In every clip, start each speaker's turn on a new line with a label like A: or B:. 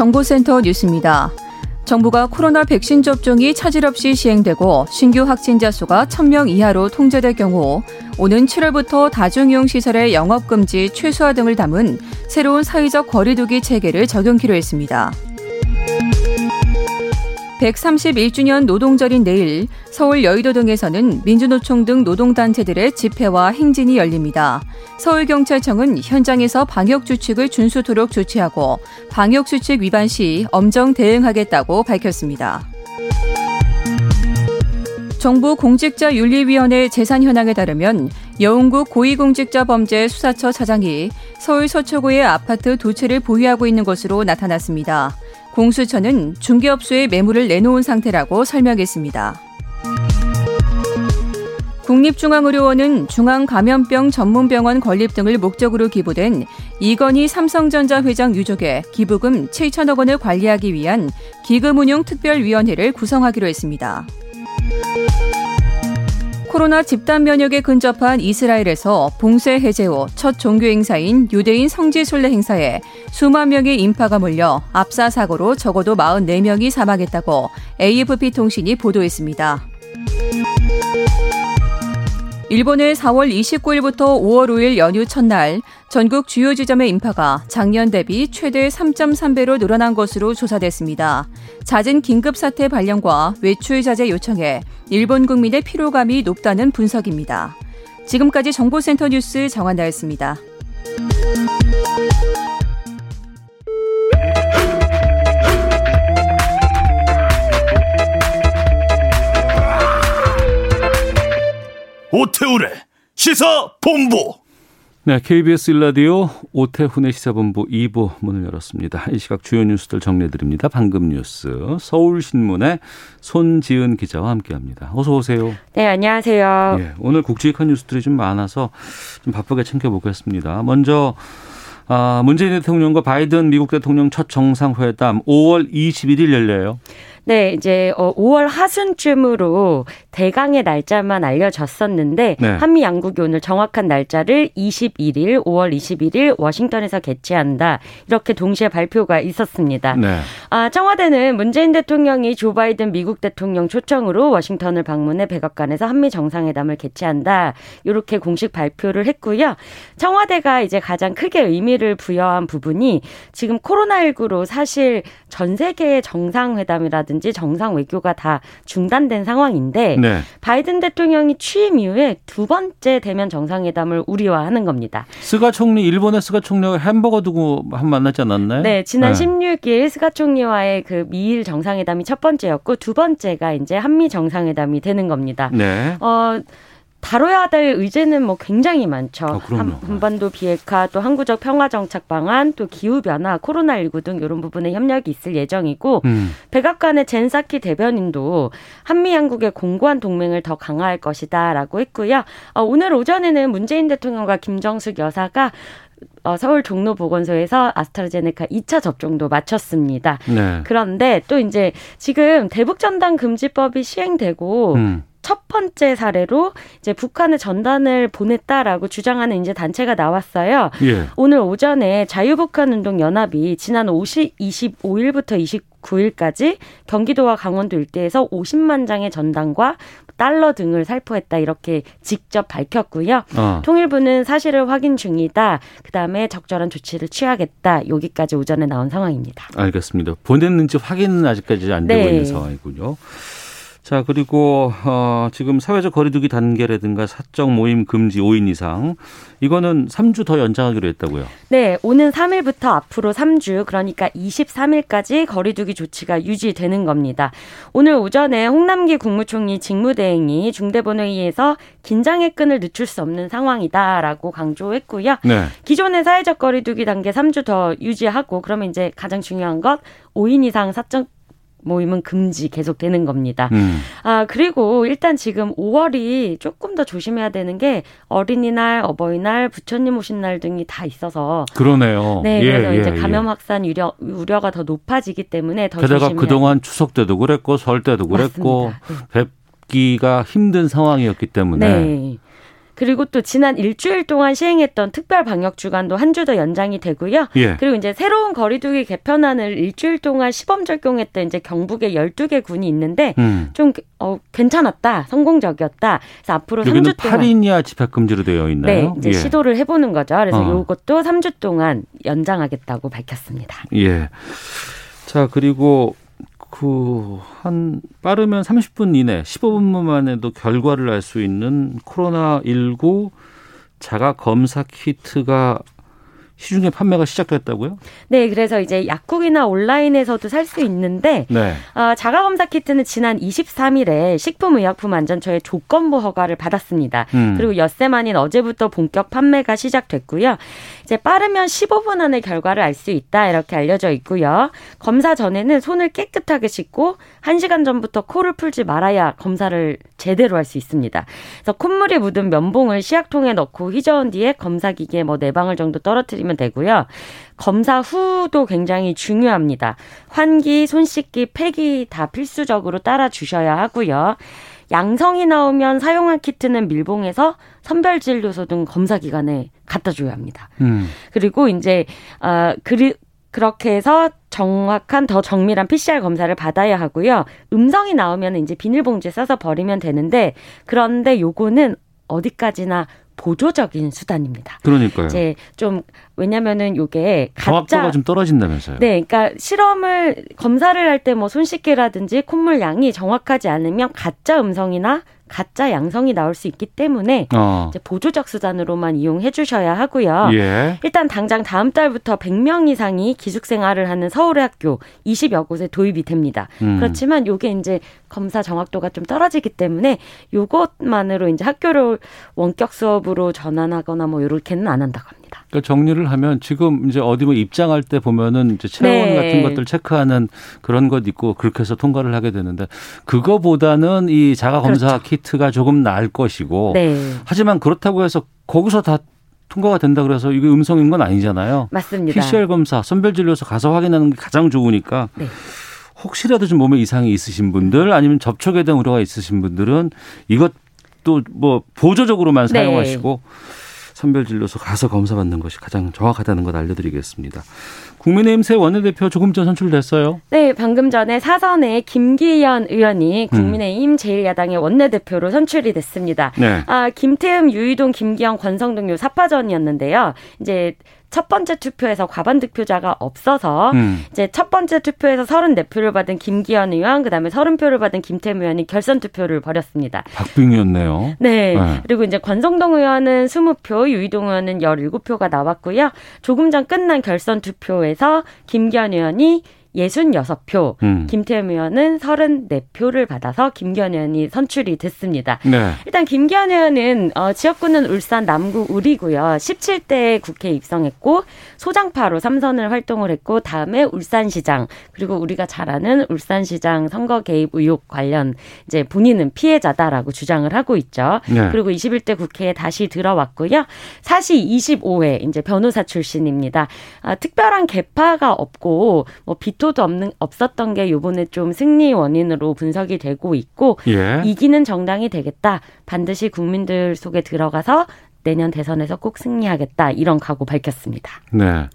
A: 정보센터 뉴스입니다. 정부가 코로나 백신 접종이 차질 없이 시행되고 신규 확진자 수가 1000명 이하로 통제될 경우 오는 7월부터 다중이용 시설의 영업 금지 최소화 등을 담은 새로운 사회적 거리두기 체계를 적용키로 했습니다. 131주년 노동절인 내일 서울 여의도 등에서는 민주노총 등 노동단체들의 집회와 행진이 열립니다. 서울경찰청은 현장에서 방역수칙을 준수토록 조치하고 방역수칙 위반 시 엄정 대응하겠다고 밝혔습니다. 정부 공직자윤리위원회 재산 현황에 따르면 여운구 고위공직자범죄 수사처 차장이 서울 서초구의 아파트 두 채를 보유하고 있는 것으로 나타났습니다. 공수처는 중개업소에 매물을 내놓은 상태라고 설명했습니다. 국립중앙의료원은 중앙감염병 전문병원 건립 등을 목적으로 기부된 이건희 삼성전자 회장 유족의 기부금 7천억 원을 관리하기 위한 기금운용 특별위원회를 구성하기로 했습니다. 코로나 집단 면역에 근접한 이스라엘에서 봉쇄 해제 후 첫 종교 행사인 유대인 성지 순례 행사에 수만 명의 인파가 몰려 압사 사고로 적어도 44명이 사망했다고 AFP 통신이 보도했습니다. 일본의 4월 29일부터 5월 5일 연휴 첫날 전국 주요 지점의 인파가 작년 대비 최대 3.3배로 늘어난 것으로 조사됐습니다. 잦은 긴급 사태 발령과 외출 자제 요청에 일본 국민의 피로감이 높다는 분석입니다. 지금까지 정보센터 뉴스 정한나였습니다.
B: 오태우래 시사 본부.
C: 네, KBS 일라디오 오태훈의 시사본부 2부 문을 열었습니다. 이 시각 주요 뉴스들 정리해드립니다. 방금 뉴스 서울신문의 손지은 기자와 함께합니다. 어서 오세요.
D: 네, 안녕하세요.
C: 예, 오늘 국직한 뉴스들이 좀 많아서 좀 바쁘게 챙겨보겠습니다. 먼저 아, 문재인 대통령과 바이든 미국 대통령 첫 정상회담 5월 21일 열려요.
D: 네, 이제 5월 어, 하순쯤으로 대강의 날짜만 알려졌었는데 네. 한미 양국이 오늘 정확한 날짜를 21일, 5월 21일 워싱턴에서 개최한다. 이렇게 동시에 발표가 있었습니다. 네. 아, 청와대는 문재인 대통령이 조 바이든 미국 대통령 초청으로 워싱턴을 방문해 백악관에서 한미 정상회담을 개최한다. 이렇게 공식 발표를 했고요. 청와대가 이제 가장 크게 의미를 부여한 부분이 지금 코로나19로 사실 전 세계의 정상회담이라든지 라든지 정상 외교가 다 중단된 상황인데 네. 바이든 대통령이 취임 이후에 두 번째 대면 정상회담을 우리와 하는 겁니다.
C: 스가 총리 일본의 스가 총리와 햄버거 두고 한 만나지 않았나요?
D: 네, 지난 네. 16일 스가 총리와의 그 미일 정상회담이 첫 번째였고 두 번째가 이제 한미 정상회담이 되는 겁니다. 네. 어 다뤄야 될 의제는 뭐 굉장히 많죠. 아, 한, 반도 비핵화, 또 항구적 평화 정착 방안, 또 기후 변화, 코로나 19 등 이런 부분에 협력이 있을 예정이고 음. 백악관의 젠 사키 대변인도 한미 양국의 공고한 동맹을 더 강화할 것이다라고 했고요. 어, 오늘 오전에는 문재인 대통령과 김정숙 여사가 어, 서울 종로 보건소에서 아스트라제네카 2차 접종도 마쳤습니다. 네. 그런데 또 이제 지금 대북 전단 금지법이 시행되고 음. 첫 번째 사례로 이제 북한에 전단을 보냈다라고 주장하는 이제 단체가 나왔어요. 예. 오늘 오전에 자유북한운동 연합이 지난 50, 25일부터 29일까지 경기도와 강원도 일대에서 50만 장의 전단과 달러 등을 살포했다 이렇게 직접 밝혔고요. 어. 통일부는 사실을 확인 중이다. 그다음에 적절한 조치를 취하겠다. 여기까지 오전에 나온 상황입니다.
C: 알겠습니다. 보냈는지 확인은 아직까지 안 되고 네. 있는 상황이군요. 자, 그리고 어 지금 사회적 거리두기 단계라든가 사적 모임 금지 5인 이상 이거는 3주 더 연장하기로 했다고요.
D: 네, 오는 3일부터 앞으로 3주 그러니까 23일까지 거리두기 조치가 유지되는 겁니다. 오늘 오전에 홍남기 국무총리 직무대행이 중대본회의에서 긴장의 끈을 늦출 수 없는 상황이다라고 강조했고요. 네. 기존의 사회적 거리두기 단계 3주 더 유지하고 그러면 이제 가장 중요한 것 5인 이상 사적 모임은 금지 계속되는 겁니다. 음. 아 그리고 일단 지금 5월이 조금 더 조심해야 되는 게 어린이날, 어버이날, 부처님 오신 날 등이 다 있어서
C: 그러네요.
D: 네, 예, 그래서 예, 이제 감염 예. 확산 우려 우려가 더 높아지기 때문에 더
C: 게다가
D: 조심해야
C: 그동안 추석 때도 그랬고 설 때도 그랬고 네. 뵙기가 힘든 상황이었기 때문에. 네.
D: 그리고 또 지난 일주일 동안 시행했던 특별 방역 주간도 한 주 더 연장이 되고요. 예. 그리고 이제 새로운 거리두기 개편안을 일주일 동안 시범 적용했던 이제 경북의 12개 군이 있는데 음. 좀 어, 괜찮았다. 성공적이었다. 그래서 앞으로 3주 동안
C: 8인 이하 집합 금지로 되어 있나요?
D: 네, 이제 예. 시도를 해 보는 거죠. 그래서 어. 이것도 3주 동안 연장하겠다고 밝혔습니다.
C: 예. 자, 그리고 그 한 빠르면 30분 이내 15분 만에도 결과를 알 수 있는 코로나 19 자가 검사 키트가 시중에 판매가 시작됐다고요?
D: 네, 그래서 이제 약국이나 온라인에서도 살 수 있는데 네. 어, 자가 검사 키트는 지난 23일에 식품의약품안전처의 조건부 허가를 받았습니다. 음. 그리고 엿새 만인 어제부터 본격 판매가 시작됐고요. 이제 빠르면 15분 안에 결과를 알 수 있다 이렇게 알려져 있고요. 검사 전에는 손을 깨끗하게 씻고 1시간 전부터 코를 풀지 말아야 검사를 제대로 할 수 있습니다. 그래서 콧물이 묻은 면봉을 시약통에 넣고 휘저은 뒤에 검사 기계에 뭐 네 방울 정도 떨어뜨리면 되고요. 검사 후도 굉장히 중요합니다. 환기, 손 씻기, 폐기 다 필수적으로 따라 주셔야 하고요. 양성이 나오면 사용한 키트는 밀봉해서 선별 진료소 등 검사 기관에 갖다 줘야 합니다. 음. 그리고 이제 어 그리 그렇게 해서 정확한 더 정밀한 PCR 검사를 받아야 하고요. 음성이 나오면 이제 비닐봉지에 싸서 버리면 되는데 그런데 요거는 어디까지나 보조적인 수단입니다.
C: 그러니까요.
D: 이제 좀 왜냐면은 요게
C: 가짜 좀 떨어진다면서요.
D: 네, 그러니까 실험을 검사를 할 때 뭐 손 씻기라든지 콧물 양이 정확하지 않으면 가짜 음성이나 가짜 양성이 나올 수 있기 때문에 어. 보조적 수단으로만 이용해 주셔야 하고요. 예. 일단 당장 다음 달부터 100명 이상이 기숙생활을 하는 서울의 학교 20여 곳에 도입이 됩니다. 음. 그렇지만 요게 이제 검사 정확도가 좀 떨어지기 때문에 요것만으로 이제 학교를 원격 수업으로 전환하거나 뭐 요렇게는 안 한다고 합니다.
C: 그러니까 정리를 하면 지금 이제 어디 뭐 입장할 때 보면은 이제 체온 네. 같은 것들 체크하는 그런 것 있고 그렇게 해서 통과를 하게 되는데 그거보다는 이 자가 검사 그렇죠. 키트가 조금 나을 것이고 네. 하지만 그렇다고 해서 거기서 다 통과가 된다 그래서 이게 음성인 건 아니잖아요.
D: 맞습니다.
C: PCR 검사 선별 진료소 가서 확인하는 게 가장 좋으니까 네. 혹시라도 좀 몸에 이상이 있으신 분들 아니면 접촉에 대한 우려가 있으신 분들은 이것도 뭐 보조적으로만 네. 사용하시고 선별진료소 가서 검사받는 것이 가장 정확하다는 것 알려드리겠습니다. 국민의힘 새 원내대표 조금 전 선출됐어요.
D: 네, 방금 전에 사선에 김기현 의원이 음. 국민의힘 제1야당의 원내대표로 선출이 됐습니다. 네. 아, 김태흠, 유이동, 김기현, 권성동 요 사파전이었는데요. 이제 첫 번째 투표에서 과반 득표자가 없어서 음. 이제 첫 번째 투표에서 34표를 받은 김기현 의원 그다음에 30표를 받은 김태무 의원이 결선 투표를 벌였습니다.
C: 박빙이었네요.
D: 네. 네. 그리고 이제 권성동 의원은 20표, 유이동 의원은 17표가 나왔고요. 조금 전 끝난 결선 투표에서 김기현 의원이 66표, 음. 김태흠 의원은 34표를 받아서 김기현 의원이 선출이 됐습니다. 네. 일단 김기현 의원은 어, 지역구는 울산 남구 우리고요. 17대 국회에 입성했고 소장파로 삼선을 활동을 했고 다음에 울산시장 그리고 우리가 잘 아는 울산시장 선거 개입 의혹 관련 이제 본인은 피해자다라고 주장을 하고 있죠. 네. 그리고 21대 국회에 다시 들어왔고요. 사시 25회 이제 변호사 출신입니다. 아, 특별한 개파가 없고 뭐 기토도 없는 없었던 게 요번에 좀 승리 원인으로 분석이 되고 있고 예. 이기는 정당이 되겠다. 반드시 국민들 속에 들어가서 내년 대선에서 꼭 승리하겠다. 이런 각오 밝혔습니다.
C: 네.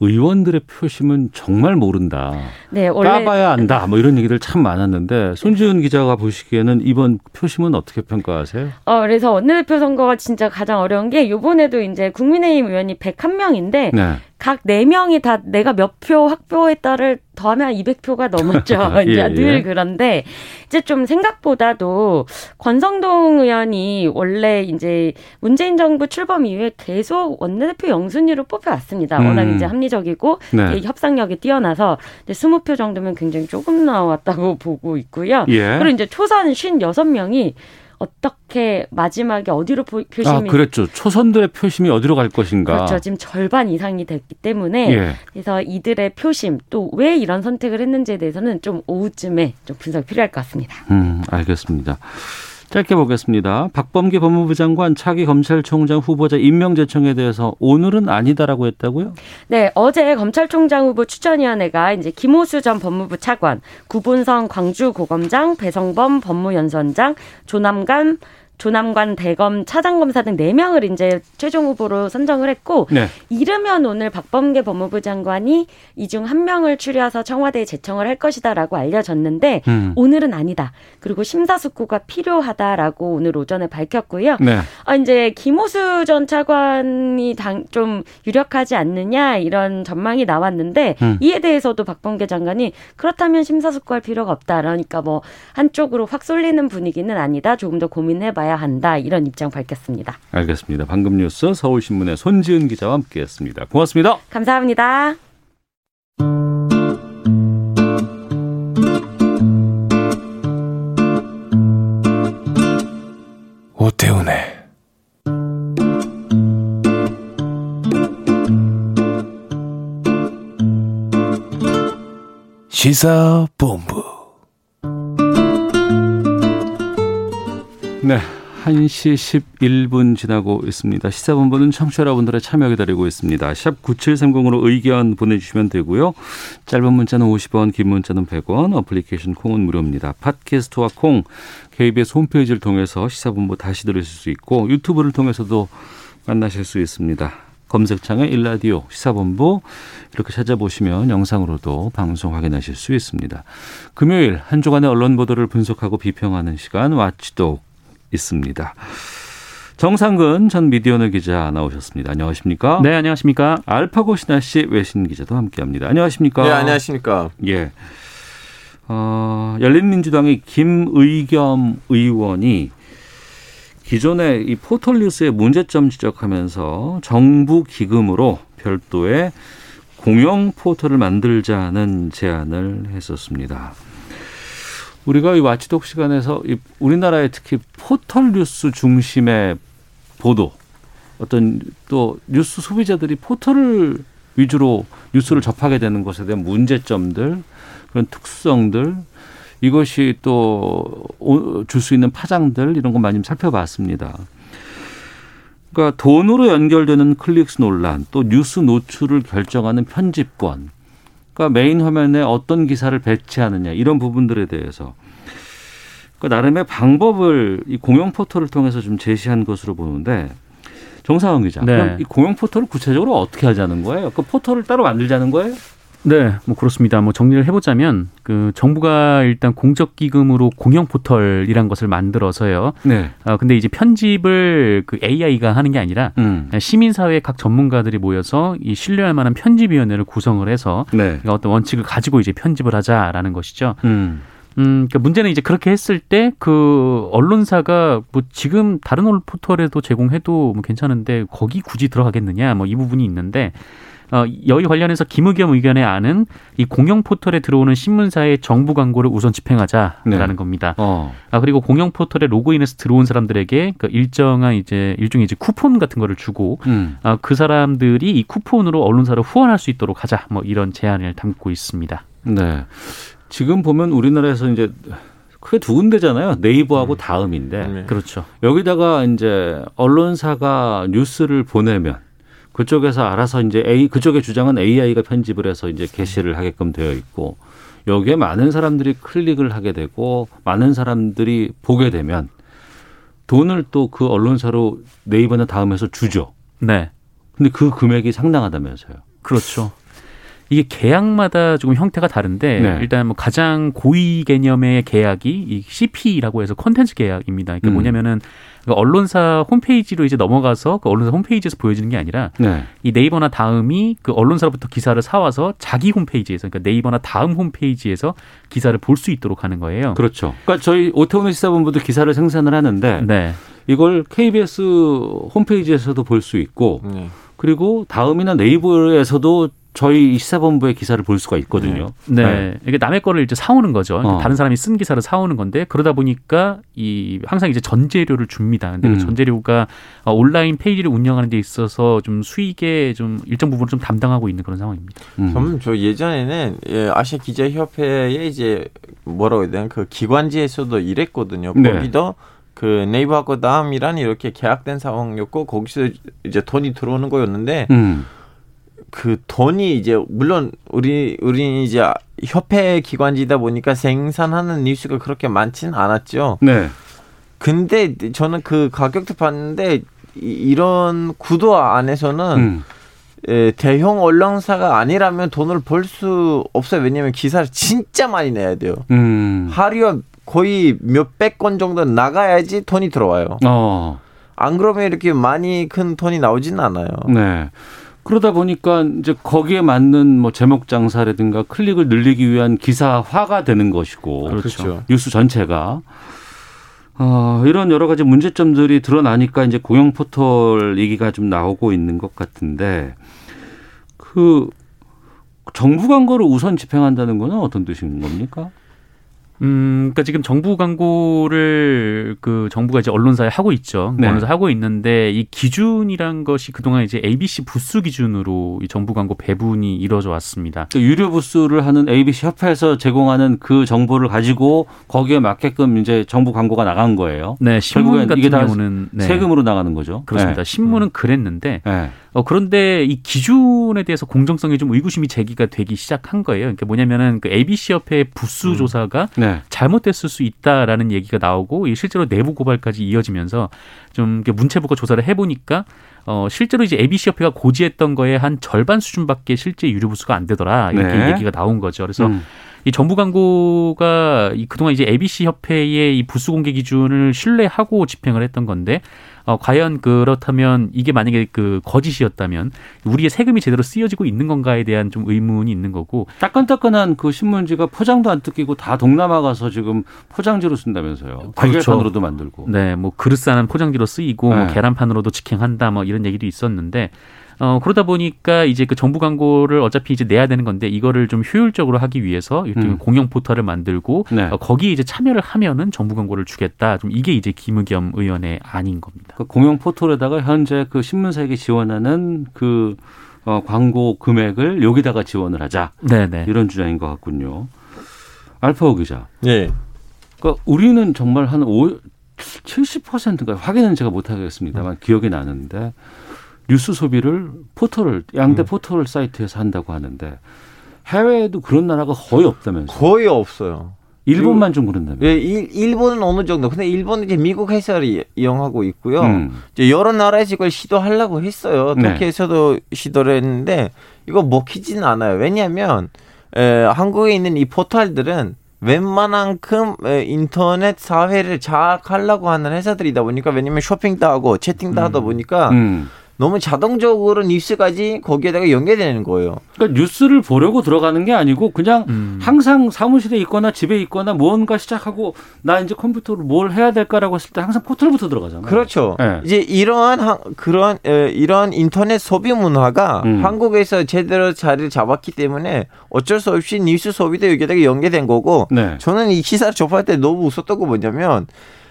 C: 의원들의 표심은 정말 모른다. 네, 원래 까봐야 안다. 뭐 이런 얘기를 참 많았는데 손지은 기자가 보시기에는 이번 표심은 어떻게 평가하세요?
D: 어, 그래서 원내대표 선거가 진짜 가장 어려운 게 이번에도 이제 국민의힘 의원이 101명인데 네. 각 네명이 다 내가 몇 표 확보했다를 더하면 200표가 넘었죠. 예, 이제 늘 예. 그런데 이제 좀 생각보다도 권성동 의원이 원래 이제 문재인 정부 출범 이후에 계속 원내대표 영순위로 뽑혀왔습니다. 음. 워낙 이제 합리적이고 네. 협상력이 뛰어나서 이제 20표 정도면 굉장히 조금 나왔다고 보고 있고요. 예. 그리고 이제 초선 56명이 어떻게 마지막에 어디로 표심이 아,
C: 그랬죠. 초선들의 표심이 어디로 갈 것인가.
D: 그렇죠. 지금 절반 이상이 됐기 때문에 예. 그래서 이들의 표심 또 왜 이런 선택을 했는지에 대해서는 좀 오후쯤에 좀 분석이 필요할 것 같습니다.
C: 음, 알겠습니다. 짧게 보겠습니다. 박범계 법무부 장관 차기 검찰총장 후보자 임명 제청에 대해서 오늘은 아니다라고 했다고요?
D: 네, 어제 검찰총장 후보 추천위원회가 이제 김호수 전 법무부 차관, 구본성 광주고검장, 배성범 법무연수원장, 조남관 조남관 대검 차장검사 등 4명을 이제 최종 후보로 선정을 했고 네. 이르면 오늘 박범계 법무부 장관이 이 중 한 명을 추려서 청와대에 제청을 할 것이다라고 알려졌는데 음. 오늘은 아니다. 그리고 심사숙고가 필요하다라고 오늘 오전에 밝혔고요. 네. 아 이제 김호수 전 차관이 당 좀 유력하지 않느냐 이런 전망이 나왔는데 음. 이에 대해서도 박범계 장관이 그렇다면 심사숙고할 필요가 없다. 그러니까 뭐 한쪽으로 확 쏠리는 분위기는 아니다. 조금 더 고민해 봐야 가야 한다 이런 입장 밝혔습니다.
C: 알겠습니다. 방금 뉴스 서울신문의 손지은 기자와 함께했습니다. 고맙습니다.
D: 감사합니다.
E: 오태훈의 시사본부
C: 네. 1시 11분 지나고 있습니다. 시사본부는 청취자 여러분들의 참여 기다리고 있습니다. 샵 9730으로 의견 보내주시면 되고요. 짧은 문자는 50원, 긴 문자는 100원, 어플리케이션 콩은 무료입니다. 팟캐스트와 콩, KBS 홈페이지를 통해서 시사본부 다시 들으실 수 있고 유튜브를 통해서도 만나실 수 있습니다. 검색창에 일라디오 시사본부 이렇게 찾아보시면 영상으로도 방송 확인하실 수 있습니다. 금요일 한 주간의 언론 보도를 분석하고 비평하는 시간 와치독 있습니다. 정상근 전 미디어널 기자 나오셨습니다. 안녕하십니까?
F: 네, 안녕하십니까?
C: 알파고 신하 씨 외신 기자도 함께합니다. 안녕하십니까?
G: 네, 안녕하십니까?
C: 예. 어, 열린민주당의 김의겸 의원이 기존의 이 포털 뉴스의 문제점 지적하면서 정부 기금으로 별도의 공영 포털을 만들자는 제안을 했었습니다. 우리가 이 watchdog 시간에서 이 우리나라의 특히 포털 뉴스 중심의 보도 어떤 또 뉴스 소비자들이 포털을 위주로 뉴스를 접하게 되는 것에 대한 문제점들 그런 특성들 이것이 또 줄 수 있는 파장들 이런 것 많이 살펴봤습니다. 그러니까 돈으로 연결되는 클릭 수 논란, 또 뉴스 노출을 결정하는 편집권, 그러니까 메인 화면에 어떤 기사를 배치하느냐 이런 부분들에 대해서 그 나름의 방법을 이 공영 포털을 통해서 좀 제시한 것으로 보는데 정상원 기자, 네. 그럼 이 공영 포털을 구체적으로 어떻게 하자는 거예요? 그 포털을 따로 만들자는 거예요?
F: 네, 뭐 그렇습니다. 뭐 정리를 해보자면 그 정부가 일단 공적 기금으로 공영 포털이란 것을 만들어서요. 네. 아 근데 이제 편집을 그 AI가 하는 게 아니라 음. 시민사회 각 전문가들이 모여서 이 신뢰할 만한 편집위원회를 구성을 해서 네. 어떤 원칙을 가지고 이제 편집을 하자라는 것이죠. 음. 음, 그러니까 문제는 이제 그렇게 했을 때 그 언론사가 뭐 지금 다른 언론 포털에도 제공해도 뭐 괜찮은데 거기 굳이 들어가겠느냐 뭐 이 부분이 있는데 어, 여기 관련해서 김의겸 의견에 아는 이 공영 포털에 들어오는 신문사의 정부 광고를 우선 집행하자라는 네. 겁니다. 어. 아 그리고 공영 포털에 로그인해서 들어온 사람들에게 그 일정한 이제 일종의 이제 쿠폰 같은 거를 주고 음. 아, 그 사람들이 이 쿠폰으로 언론사를 후원할 수 있도록 하자 뭐 이런 제안을 담고 있습니다.
C: 네. 지금 보면 우리나라에서 이제 크게 두 군데잖아요. 네이버하고 음. 다음인데.
F: 네. 그렇죠.
C: 여기다가 이제 언론사가 뉴스를 보내면 그쪽에서 알아서 이제 A 그쪽의 주장은 AI가 편집을 해서 이제 게시를 하게끔 되어 있고 여기에 많은 사람들이 클릭을 하게 되고 많은 사람들이 보게 되면 돈을 또 그 언론사로 네이버나 다음에서 주죠.
F: 네.
C: 근데 그 금액이 상당하다면서요.
F: 그렇죠. 이게 계약마다 조금 형태가 다른데 네. 일단 뭐 가장 고위 개념의 계약이 이 CP라고 해서 콘텐츠 계약입니다. 그러니까 음. 뭐냐면은 그 언론사 홈페이지로 이제 넘어가서 그 언론사 홈페이지에서 보여지는 게 아니라 네. 이 네이버나 다음이 그 언론사로부터 기사를 사와서 자기 홈페이지에서 그러니까 네이버나 다음 홈페이지에서 기사를 볼 수 있도록 하는 거예요.
C: 그렇죠. 그러니까 저희 오태훈의 시사본부도 기사를 생산을 하는데 네. 이걸 KBS 홈페이지에서도 볼 수 있고 네. 그리고 다음이나 네이버에서도 저희 시사본부의 기사를 볼 수가 있거든요.
F: 네. 네. 이게 남의 거를 이제 사오는 거죠. 그러니까 어. 다른 사람이 쓴 기사를 사오는 건데 그러다 보니까 이 항상 이제 전재료를 줍니다. 근데 그 음. 그 전재료가 온라인 페이지를 운영하는 데 있어서 좀 수익에 좀 일정 부분을 좀 담당하고 있는 그런 상황입니다.
G: 음. 저 예전에는 예, 아시아 기자협회에 이제 뭐라고 해야 되나 그 기관지에서도 일했거든요. 네. 거기도 그 네이버하고 다음이란 이렇게 계약된 상황이었고 거기서 이제 돈이 들어오는 거였는데 음. 그 돈이 이제 물론 우리 우리 이제 협회 기관지다 보니까 생산하는 뉴스가 그렇게 많지는 않았죠. 네. 근데 저는 그 가격도 봤는데 이런 구도 안에서는 음. 에, 대형 언론사가 아니라면 돈을 벌 수 없어요. 왜냐하면 기사를 진짜 많이 내야 돼요. 음. 하루에 거의 몇백 건 정도 나가야지 돈이 들어와요. 어. 안 그러면 이렇게 많이 큰 돈이 나오지는 않아요.
C: 네. 그러다 보니까 이제 거기에 맞는 뭐 제목 장사라든가 클릭을 늘리기 위한 기사화가 되는 것이고 그렇죠. 뉴스 전체가 어, 이런 여러 가지 문제점들이 드러나니까 이제 공영 포털 얘기가 좀 나오고 있는 것 같은데 그 정부 광고를 우선 집행한다는 거는 어떤 뜻인 겁니까?
F: 음, 그러니까 지금 정부 광고를 그 정부가 이제 언론사에 하고 있죠. 네. 언론사 하고 있는데 이 기준이란 것이 그동안 이제 ABC 부수 기준으로 이 정부 광고 배분이 이루어져 왔습니다.
C: 그 유료 부수를 하는 ABC 협회에서 제공하는 그 정보를 가지고 거기에 맞게끔 이제 정부 광고가 나간 거예요.
F: 네, 신문 같은 경우는
C: 네. 세금으로 나가는 거죠.
F: 그렇습니다. 네. 신문은 그랬는데 네. 어, 그런데 이 기준에 대해서 공정성에 좀 의구심이 제기가 되기 시작한 거예요. 그러니까 뭐냐면은 그 ABC 협회 부수 음. 조사가 네. 잘못됐을 수 있다라는 얘기가 나오고 실제로 내부 고발까지 이어지면서 좀 문체부가 조사를 해보니까 어, 실제로 이제 ABC 협회가 고지했던 거에 한 절반 수준밖에 실제 유료 부수가 안 되더라 이렇게 네. 얘기가 나온 거죠. 그래서 음. 이 정부 광고가 이 그동안 이제 ABC 협회의 이 부수 공개 기준을 신뢰하고 집행을 했던 건데 어, 과연 그렇다면 이게 만약에 그 거짓이었다면 우리의 세금이 제대로 쓰여지고 있는 건가에 대한 좀 의문이 있는 거고
C: 따끈따끈한 그 신문지가 포장도 안 뜯기고 다 동남아 가서 지금 포장지로 쓴다면서요. 그렇판으로도 만들고.
F: 네, 뭐 그릇 싸는 포장지로 쓰이고 뭐 네. 뭐 계란판으로도 직행한다 뭐 이런 얘기도 있었는데 어, 그러다 보니까 이제 그 정부 광고를 어차피 이제 내야 되는 건데 이거를 좀 효율적으로 하기 위해서 이렇게 음. 공영 포털을 만들고 네. 어, 거기에 이제 참여를 하면은 정부 광고를 주겠다. 좀 이게 이제 김의겸 의원의 아닌 겁니다.
C: 그 공영 포털에다가 현재 그 신문사에게 지원하는 그 어, 광고 금액을 여기다가 지원을 하자. 네네. 네. 이런 주장인 것 같군요. 알파오 기자. 네. 그러니까 우리는 정말 한 5, 70%인가 확인은 제가 못 하겠습니다만 음. 기억이 나는데 뉴스 소비를 포털을 양대 음. 포털 사이트에서 한다고 하는데 해외에도 그런 나라가 거의 없다면서요?
G: 거의 없어요.
C: 일본만 좀 그런다면.
G: 예, 일, 본은 어느 정도. 근데 일본은 이제 미국 회사를 이용하고 있고요. 음. 이제 여러 나라에서 이걸 시도하려고 했어요. 네. 터키에서도 시도를 했는데 이거 먹히지는 않아요. 왜냐하면 에, 한국에 있는 이 포털들은 웬만한큼 인터넷 사회를 장악하려고 하는 회사들이다 보니까 왜냐면 쇼핑도 하고 채팅도 음. 하다 보니까 음. 너무 자동적으로 뉴스까지 거기에다가 연계되는 거예요.
C: 그러니까 뉴스를 보려고 들어가는 게 아니고 그냥 음. 항상 사무실에 있거나 집에 있거나 무언가 시작하고 나 이제 컴퓨터로 뭘 해야 될까라고 했을 때 항상 포털부터 들어가잖아요.
G: 그렇죠. 네. 이제 이러한 하, 그런 에, 이런 인터넷 소비 문화가 음. 한국에서 제대로 자리를 잡았기 때문에 어쩔 수 없이 뉴스 소비도 여기다가 연계된 거고 네. 저는 이 기사를 접할 때 너무 웃었던 거 뭐냐면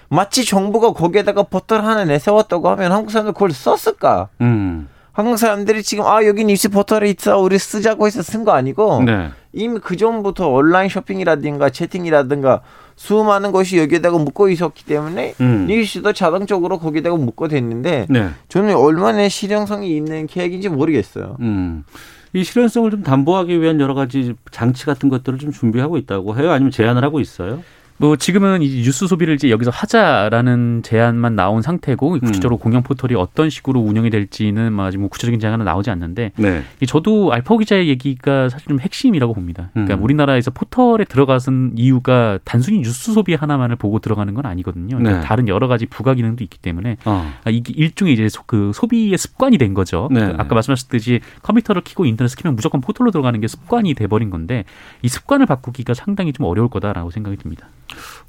G: 마치 정부가 거기에다가 버터를 하나 내세웠다고 하면 한국 사람들 그걸 썼을까? 음. 한국 사람들이 지금 아 여기 뉴스 포털에 있어 우리 쓰자고 해서 쓴 거 아니고 네. 이미 그 전부터 온라인 쇼핑이라든가 채팅이라든가 수많은 것이 여기에다가 묶어 있었기 때문에 음. 뉴스도 자동적으로 거기다가 묶어 됐는데 네. 저는 얼마나 실용성이 있는 계획인지 모르겠어요. 음.
C: 이 실현성을 좀 담보하기 위한 여러 가지 장치 같은 것들을 좀 준비하고 있다고 해요? 아니면 제안을 하고 있어요?
F: 뭐 지금은 이 뉴스 소비를 이제 여기서 하자라는 제안만 나온 상태고 구체적으로 음. 공영 포털이 어떤 식으로 운영이 될지는 뭐 아직 뭐 구체적인 제안은 나오지 않는데 네. 저도 알파 기자의 얘기가 사실 좀 핵심이라고 봅니다. 그러니까 음. 우리나라에서 포털에 들어가선 이유가 단순히 뉴스 소비 하나만을 보고 들어가는 건 아니거든요. 그러니까 네. 다른 여러 가지 부가 기능도 있기 때문에 어. 아, 이게 일종의 이제 그 소비의 습관이 된 거죠. 네. 아까 말씀하셨듯이 컴퓨터를 키고 인터넷을 키면 무조건 포털로 들어가는 게 습관이 돼버린 건데 이 습관을 바꾸기가 상당히 좀 어려울 거다라고 생각이 듭니다.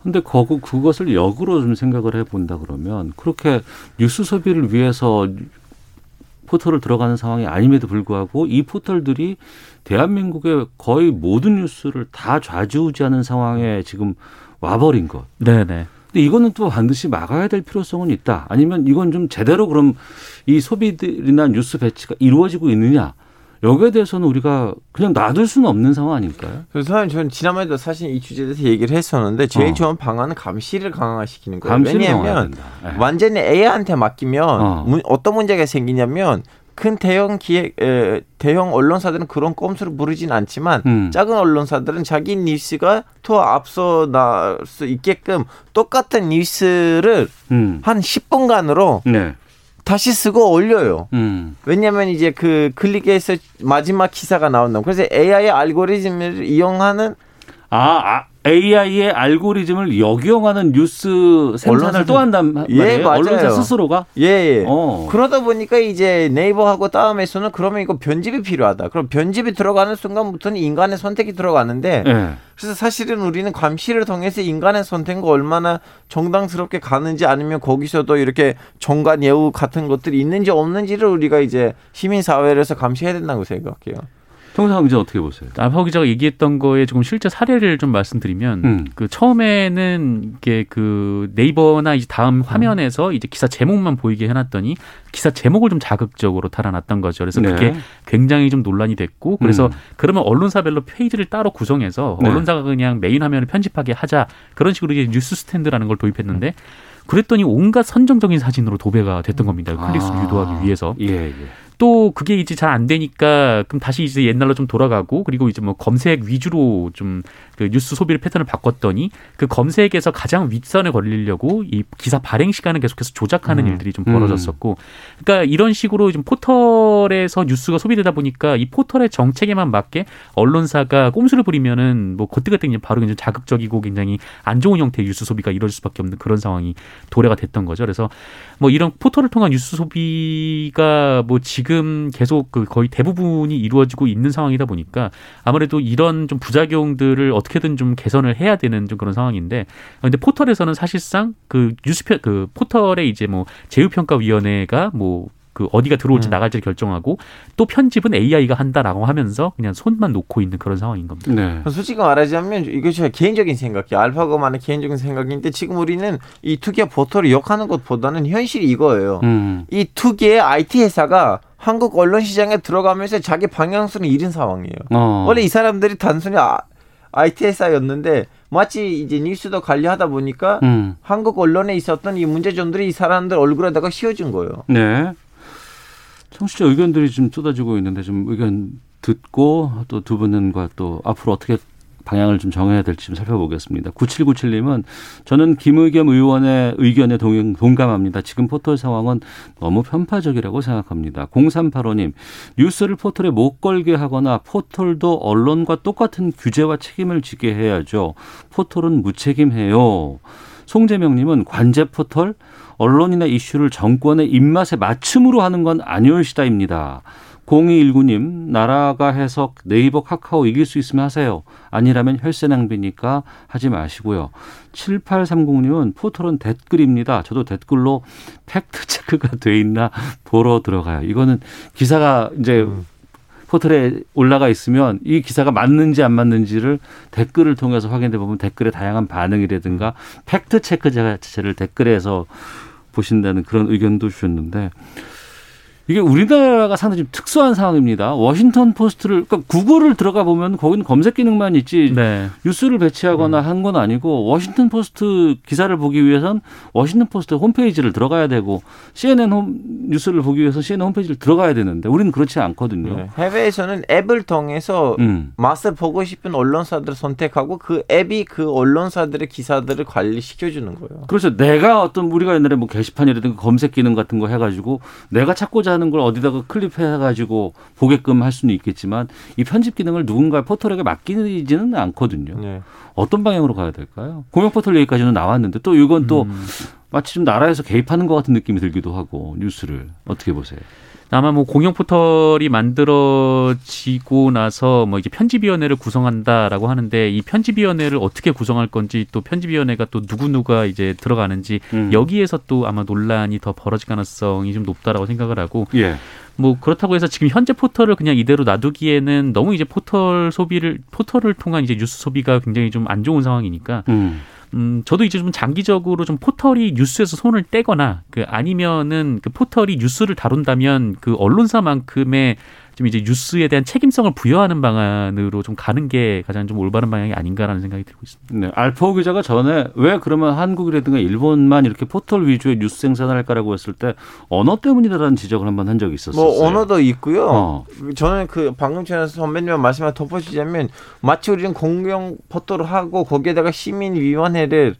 C: 근데 그, 그것을 역으로 좀 생각을 해본다 그러면 그렇게 뉴스 소비를 위해서 포털을 들어가는 상황이 아님에도 불구하고 이 포털들이 대한민국의 거의 모든 뉴스를 다 좌지우지하는 상황에 지금 와버린 것.
F: 네네.
C: 근데 이거는 또 반드시 막아야 될 필요성은 있다. 아니면 이건 좀 제대로 그럼 이 소비들이나 뉴스 배치가 이루어지고 있느냐. 여기에 대해서는 우리가 그냥 놔둘 수는 없는 상황 아닐까요?
G: 그래서 저는 지난번에도 사실 이 주제에 대해서 얘기를 했었는데 제일 어. 좋은 방안은 감시를 강화시키는 거예요. 왜냐하면 네. 완전히 AI한테 맡기면 어. 문, 어떤 문제가 생기냐면 큰 대형 기획 에, 대형 언론사들은 그런 꼼수를 부르진 않지만 음. 작은 언론사들은 자기 뉴스가 더 앞서 날 수 있게끔 똑같은 뉴스를 음. 한 10분간으로 네. 다시 쓰고 올려요. 음. 왜냐하면 이제 그 클릭해서 마지막 기사가 나온다. 그래서 AI 알고리즘을 이용하는
C: 아, 아 AI의 알고리즘을 역용하는 뉴스 생산을 또 한단 말이에요. 예, 맞아요. 언론사 스스로가.
G: 예. 예. 어. 그러다 보니까 이제 네이버하고 다음에서는 그러면 이거 변집이 필요하다. 그럼 변집이 들어가는 순간부터는 인간의 선택이 들어가는데 예. 그래서 사실은 우리는 감시를 통해서 인간의 선택과 얼마나 정당스럽게 가는지 아니면 거기서도 이렇게 정관 예우 같은 것들이 있는지 없는지를 우리가 이제 시민 사회에서 감시해야 된다고 생각해요.
C: 통상 기자 어떻게 보세요?
F: 알파 기자가 얘기했던 거에 조금 실제 사례를 좀 말씀드리면 음. 그 처음에는 이게 그 네이버나 이제 다음 화면에서 이제 기사 제목만 보이게 해놨더니 기사 제목을 좀 자극적으로 달아놨던 거죠. 그래서 네. 그게 굉장히 좀 논란이 됐고 그래서 음. 그러면 언론사별로 페이지를 따로 구성해서 네. 언론사가 그냥 메인 화면을 편집하게 하자 그런 식으로 이제 뉴스 스탠드라는 걸 도입했는데 그랬더니 온갖 선정적인 사진으로 도배가 됐던 겁니다. 클릭수 아. 유도하기 위해서.
C: 예, 예.
F: 또 그게 이제 잘 안 되니까 그럼 다시 이제 옛날로 좀 돌아가고 그리고 이제 뭐 검색 위주로 좀 그 뉴스 소비를 패턴을 바꿨더니 그 검색에서 가장 윗선에 걸리려고 이 기사 발행 시간을 계속해서 조작하는 음. 일들이 좀 벌어졌었고 그러니까 이런 식으로 좀 포털에서 뉴스가 소비되다 보니까 이 포털의 정책에만 맞게 언론사가 꼼수를 부리면은 뭐 그때그때 바로 굉장히 자극적이고 굉장히 안 좋은 형태의 뉴스 소비가 이루어질 수밖에 없는 그런 상황이 도래가 됐던 거죠. 그래서 뭐 이런 포털을 통한 뉴스 소비가 뭐 지금 계속 그 거의 대부분이 이루어지고 있는 상황이다 보니까 아무래도 이런 좀 부작용들을 어떻게든 좀 개선을 해야 되는 좀 그런 상황인데 근데 포털에서는 사실상 그 뉴스표 그 포털의 이제 뭐 제휴평가위원회가 뭐 그 어디가 들어올지 음. 나갈지를 결정하고 또 편집은 AI가 한다라고 하면서 그냥 손만 놓고 있는 그런 상황인 겁니다.
G: 네. 솔직히 말하자면 이게 제 개인적인 생각이에요. 알파고만의 개인적인 생각인데 지금 우리는 이 투기의 포털을 욕하는 것보다는 현실이 이거예요. 음. 이 투기의 IT 회사가 한국 언론 시장에 들어가면서 자기 방향성을 잃은 상황이에요. 어. 원래 이 사람들이 단순히 아, IT 회사였는데 마치 이제 뉴스도 관리하다 보니까 음. 한국 언론에 있었던 이 문제점들이 이 사람들 얼굴에다가 씌워진 거예요.
C: 네. 청취자 의견들이 좀 쏟아지고 있는데 좀 의견 듣고 또 두 분과 또 앞으로 어떻게 방향을 좀 정해야 될지 좀 살펴보겠습니다. 9797님은 저는 김의겸 의원의 의견에 동, 동감합니다. 지금 포털 상황은 너무 편파적이라고 생각합니다. 0385님, 뉴스를 포털에 못 걸게 하거나 포털도 언론과 똑같은 규제와 책임을 지게 해야죠. 포털은 무책임해요. 송재명님은 관제 포털 언론이나 이슈를 정권의 입맛에 맞춤으로 하는 건 아니올 시다입니다. 0219님, 나라가 해석 네이버 카카오 이길 수 있으면 하세요. 아니라면 혈세 낭비니까 하지 마시고요. 7830님은 포털은 댓글입니다. 저도 댓글로 팩트 체크가 돼 있나 보러 들어가요. 이거는 기사가 이제 음. 포털에 올라가 있으면 이 기사가 맞는지 안 맞는지를 댓글을 통해서 확인해 보면 댓글의 다양한 반응이라든가 fact check 자체를 댓글에서 보신다는 그런 의견도 주셨는데 이게 우리나라가 상당히 좀 특수한 상황입니다. 워싱턴 포스트를 그러니까 구글을 들어가 보면 거기는 검색 기능만 있지 네. 뉴스를 배치하거나 음. 한건 아니고 워싱턴 포스트 기사를 보기 위해선 워싱턴 포스트 홈페이지를 들어가야 되고 CNN 홈 뉴스를 보기 위해서 CNN 홈페이지를 들어가야 되는데 우리는 그렇지 않거든요. 네.
G: 해외에서는 앱을 통해서 음. 맛을 보고 싶은 언론사들을 선택하고 그 앱이 그 언론사들의 기사들을 관리시켜 주는 거예요.
C: 그렇죠. 내가 어떤 우리가 옛날에 뭐 게시판이라든가 검색 기능 같은 거 해가지고 내가 찾고자 하는 걸 어디다가 클립해가지고 보게끔 할 수는 있겠지만 이 편집 기능을 누군가 포털에게 맡기지는 않거든요. 네. 어떤 방향으로 가야 될까요? 공영 포털 얘기까지는 나왔는데 또 이건 또 음. 마치 좀 나라에서 개입하는 것 같은 느낌이 들기도 하고 뉴스를 어떻게 보세요?
F: 아마 뭐 공영 포털이 만들어지고 나서 뭐 이제 편집위원회를 구성한다라고 하는데 이 편집위원회를 어떻게 구성할 건지 또 편집위원회가 또 누구 누가 이제 들어가는지 음. 여기에서 또 아마 논란이 더 벌어질 가능성이 좀 높다라고 생각을 하고 예. 뭐 그렇다고 해서 지금 현재 포털을 그냥 이대로 놔두기에는 너무 이제 포털 소비를 포털을 통한 이제 뉴스 소비가 굉장히 좀 안 좋은 상황이니까. 음. 음, 저도 이제 좀 장기적으로 좀 포털이 뉴스에서 손을 떼거나 그 아니면은 그 포털이 뉴스를 다룬다면 그 언론사만큼의 좀 이제 뉴스에 대한 책임성을 부여하는 방안으로 좀 가는 게 가장 좀 올바른 방향이 아닌가라는 생각이 들고 있습니다.
C: 네, 알파오 기자가 전에 왜 그러면 한국이라든가 일본만 이렇게 포털 위주의 뉴스 생산을 할까라고 했을 때 언어 때문이다라는 지적을 한 번 한 적이 있었어요.
G: 뭐 언어도 있고요. 어. 저는 그 방금 전에 선배님 말씀을 덧붙이자면 마치 우리는 공영 포털을 하고 거기에다가 시민위원회를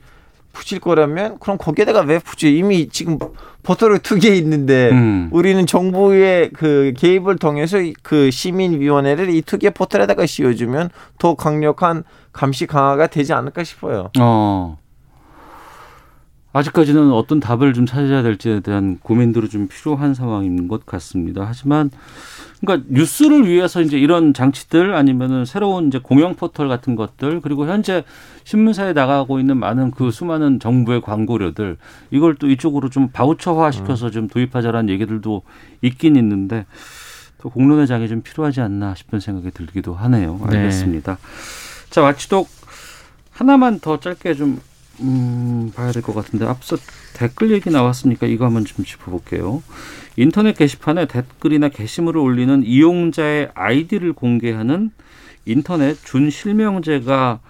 G: 붙일 거라면 그럼 거기에다가 왜 붙여? 이미 지금 포털을 두개 있는데 음. 우리는 정부의 그 개입을 통해서 그 시민위원회를 이 두개 포털에다가 씌워주면 더 강력한 감시 강화가 되지 않을까 싶어요. 어.
C: 아직까지는 어떤 답을 좀 찾아야 될지에 대한 고민들이 좀 필요한 상황인 것 같습니다. 하지만 그러니까 뉴스를 위해서 이제 이런 장치들 아니면은 새로운 이제 공영 포털 같은 것들 그리고 현재 신문사에 나가고 있는 많은 그 수많은 정부의 광고료들 이걸 또 이쪽으로 좀 바우처화 시켜서 좀 도입하자라는 얘기들도 있긴 있는데 또 공론의 장이 좀 필요하지 않나 싶은 생각이 들기도 하네요. 네. 알겠습니다. 네. 자, 마치독 하나만 더 짧게 좀 음, 봐야 될 것 같은데 앞서 댓글 얘기 나왔으니까 이거 한번 좀 짚어볼게요. 인터넷 게시판에 댓글이나 게시물을 올리는 이용자의 아이디를 공개하는 인터넷 준실명제가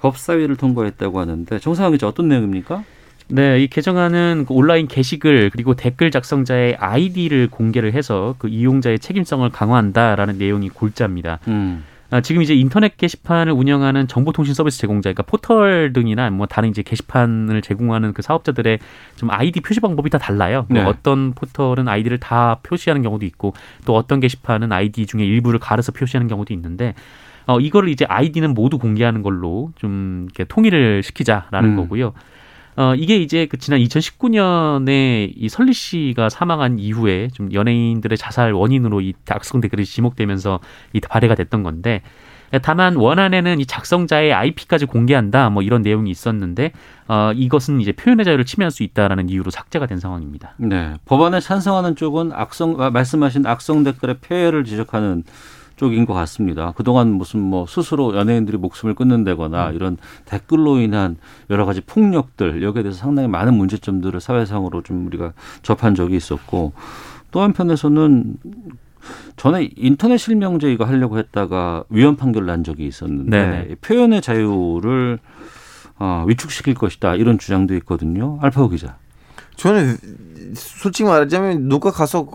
C: 법사위를 통과했다고 하는데 정상화 기자 어떤 내용입니까?
F: 네, 이 개정안은 그 온라인 게시글 그리고 댓글 작성자의 아이디를 공개를 해서 그 이용자의 책임성을 강화한다라는 내용이 골자입니다. 음. 아, 지금 이제 인터넷 게시판을 운영하는 정보통신 서비스 제공자, 그러니까 포털 등이나 뭐 다른 이제 게시판을 제공하는 그 사업자들의 좀 아이디 표시 방법이 다 달라요. 네. 어떤 포털은 아이디를 다 표시하는 경우도 있고 또 어떤 게시판은 아이디 중에 일부를 가려서 표시하는 경우도 있는데 어, 이거를 이제 아이디는 모두 공개하는 걸로 좀 이렇게 통일을 시키자라는 음. 거고요. 어, 이게 이제 그 지난 2019년에 이 설리 씨가 사망한 이후에 좀 연예인들의 자살 원인으로 이 악성 댓글이 지목되면서 이 발의가 됐던 건데 다만 원안에는 이 작성자의 IP까지 공개한다 뭐 이런 내용이 있었는데 어, 이것은 이제 표현의 자유를 침해할 수 있다라는 이유로 삭제가 된 상황입니다.
C: 네. 법안에 찬성하는 쪽은 악성 말씀하신 악성 댓글의 폐해를 지적하는 쪽인 것 같습니다. 그동안 무슨 뭐 스스로 연예인들이 목숨을 끊는다거나 음. 이런 댓글로 인한 여러 가지 폭력들 여기에 대해서 상당히 많은 문제점들을 사회상으로 좀 우리가 접한 적이 있었고 또 한편에서는 전에 인터넷 실명제 이거 하려고 했다가 위헌 판결 난 적이 있었는데 네네. 표현의 자유를 어, 위축시킬 것이다 이런 주장도 있거든요. 알파고 기자.
G: 저는 솔직히 말하자면 누가 가서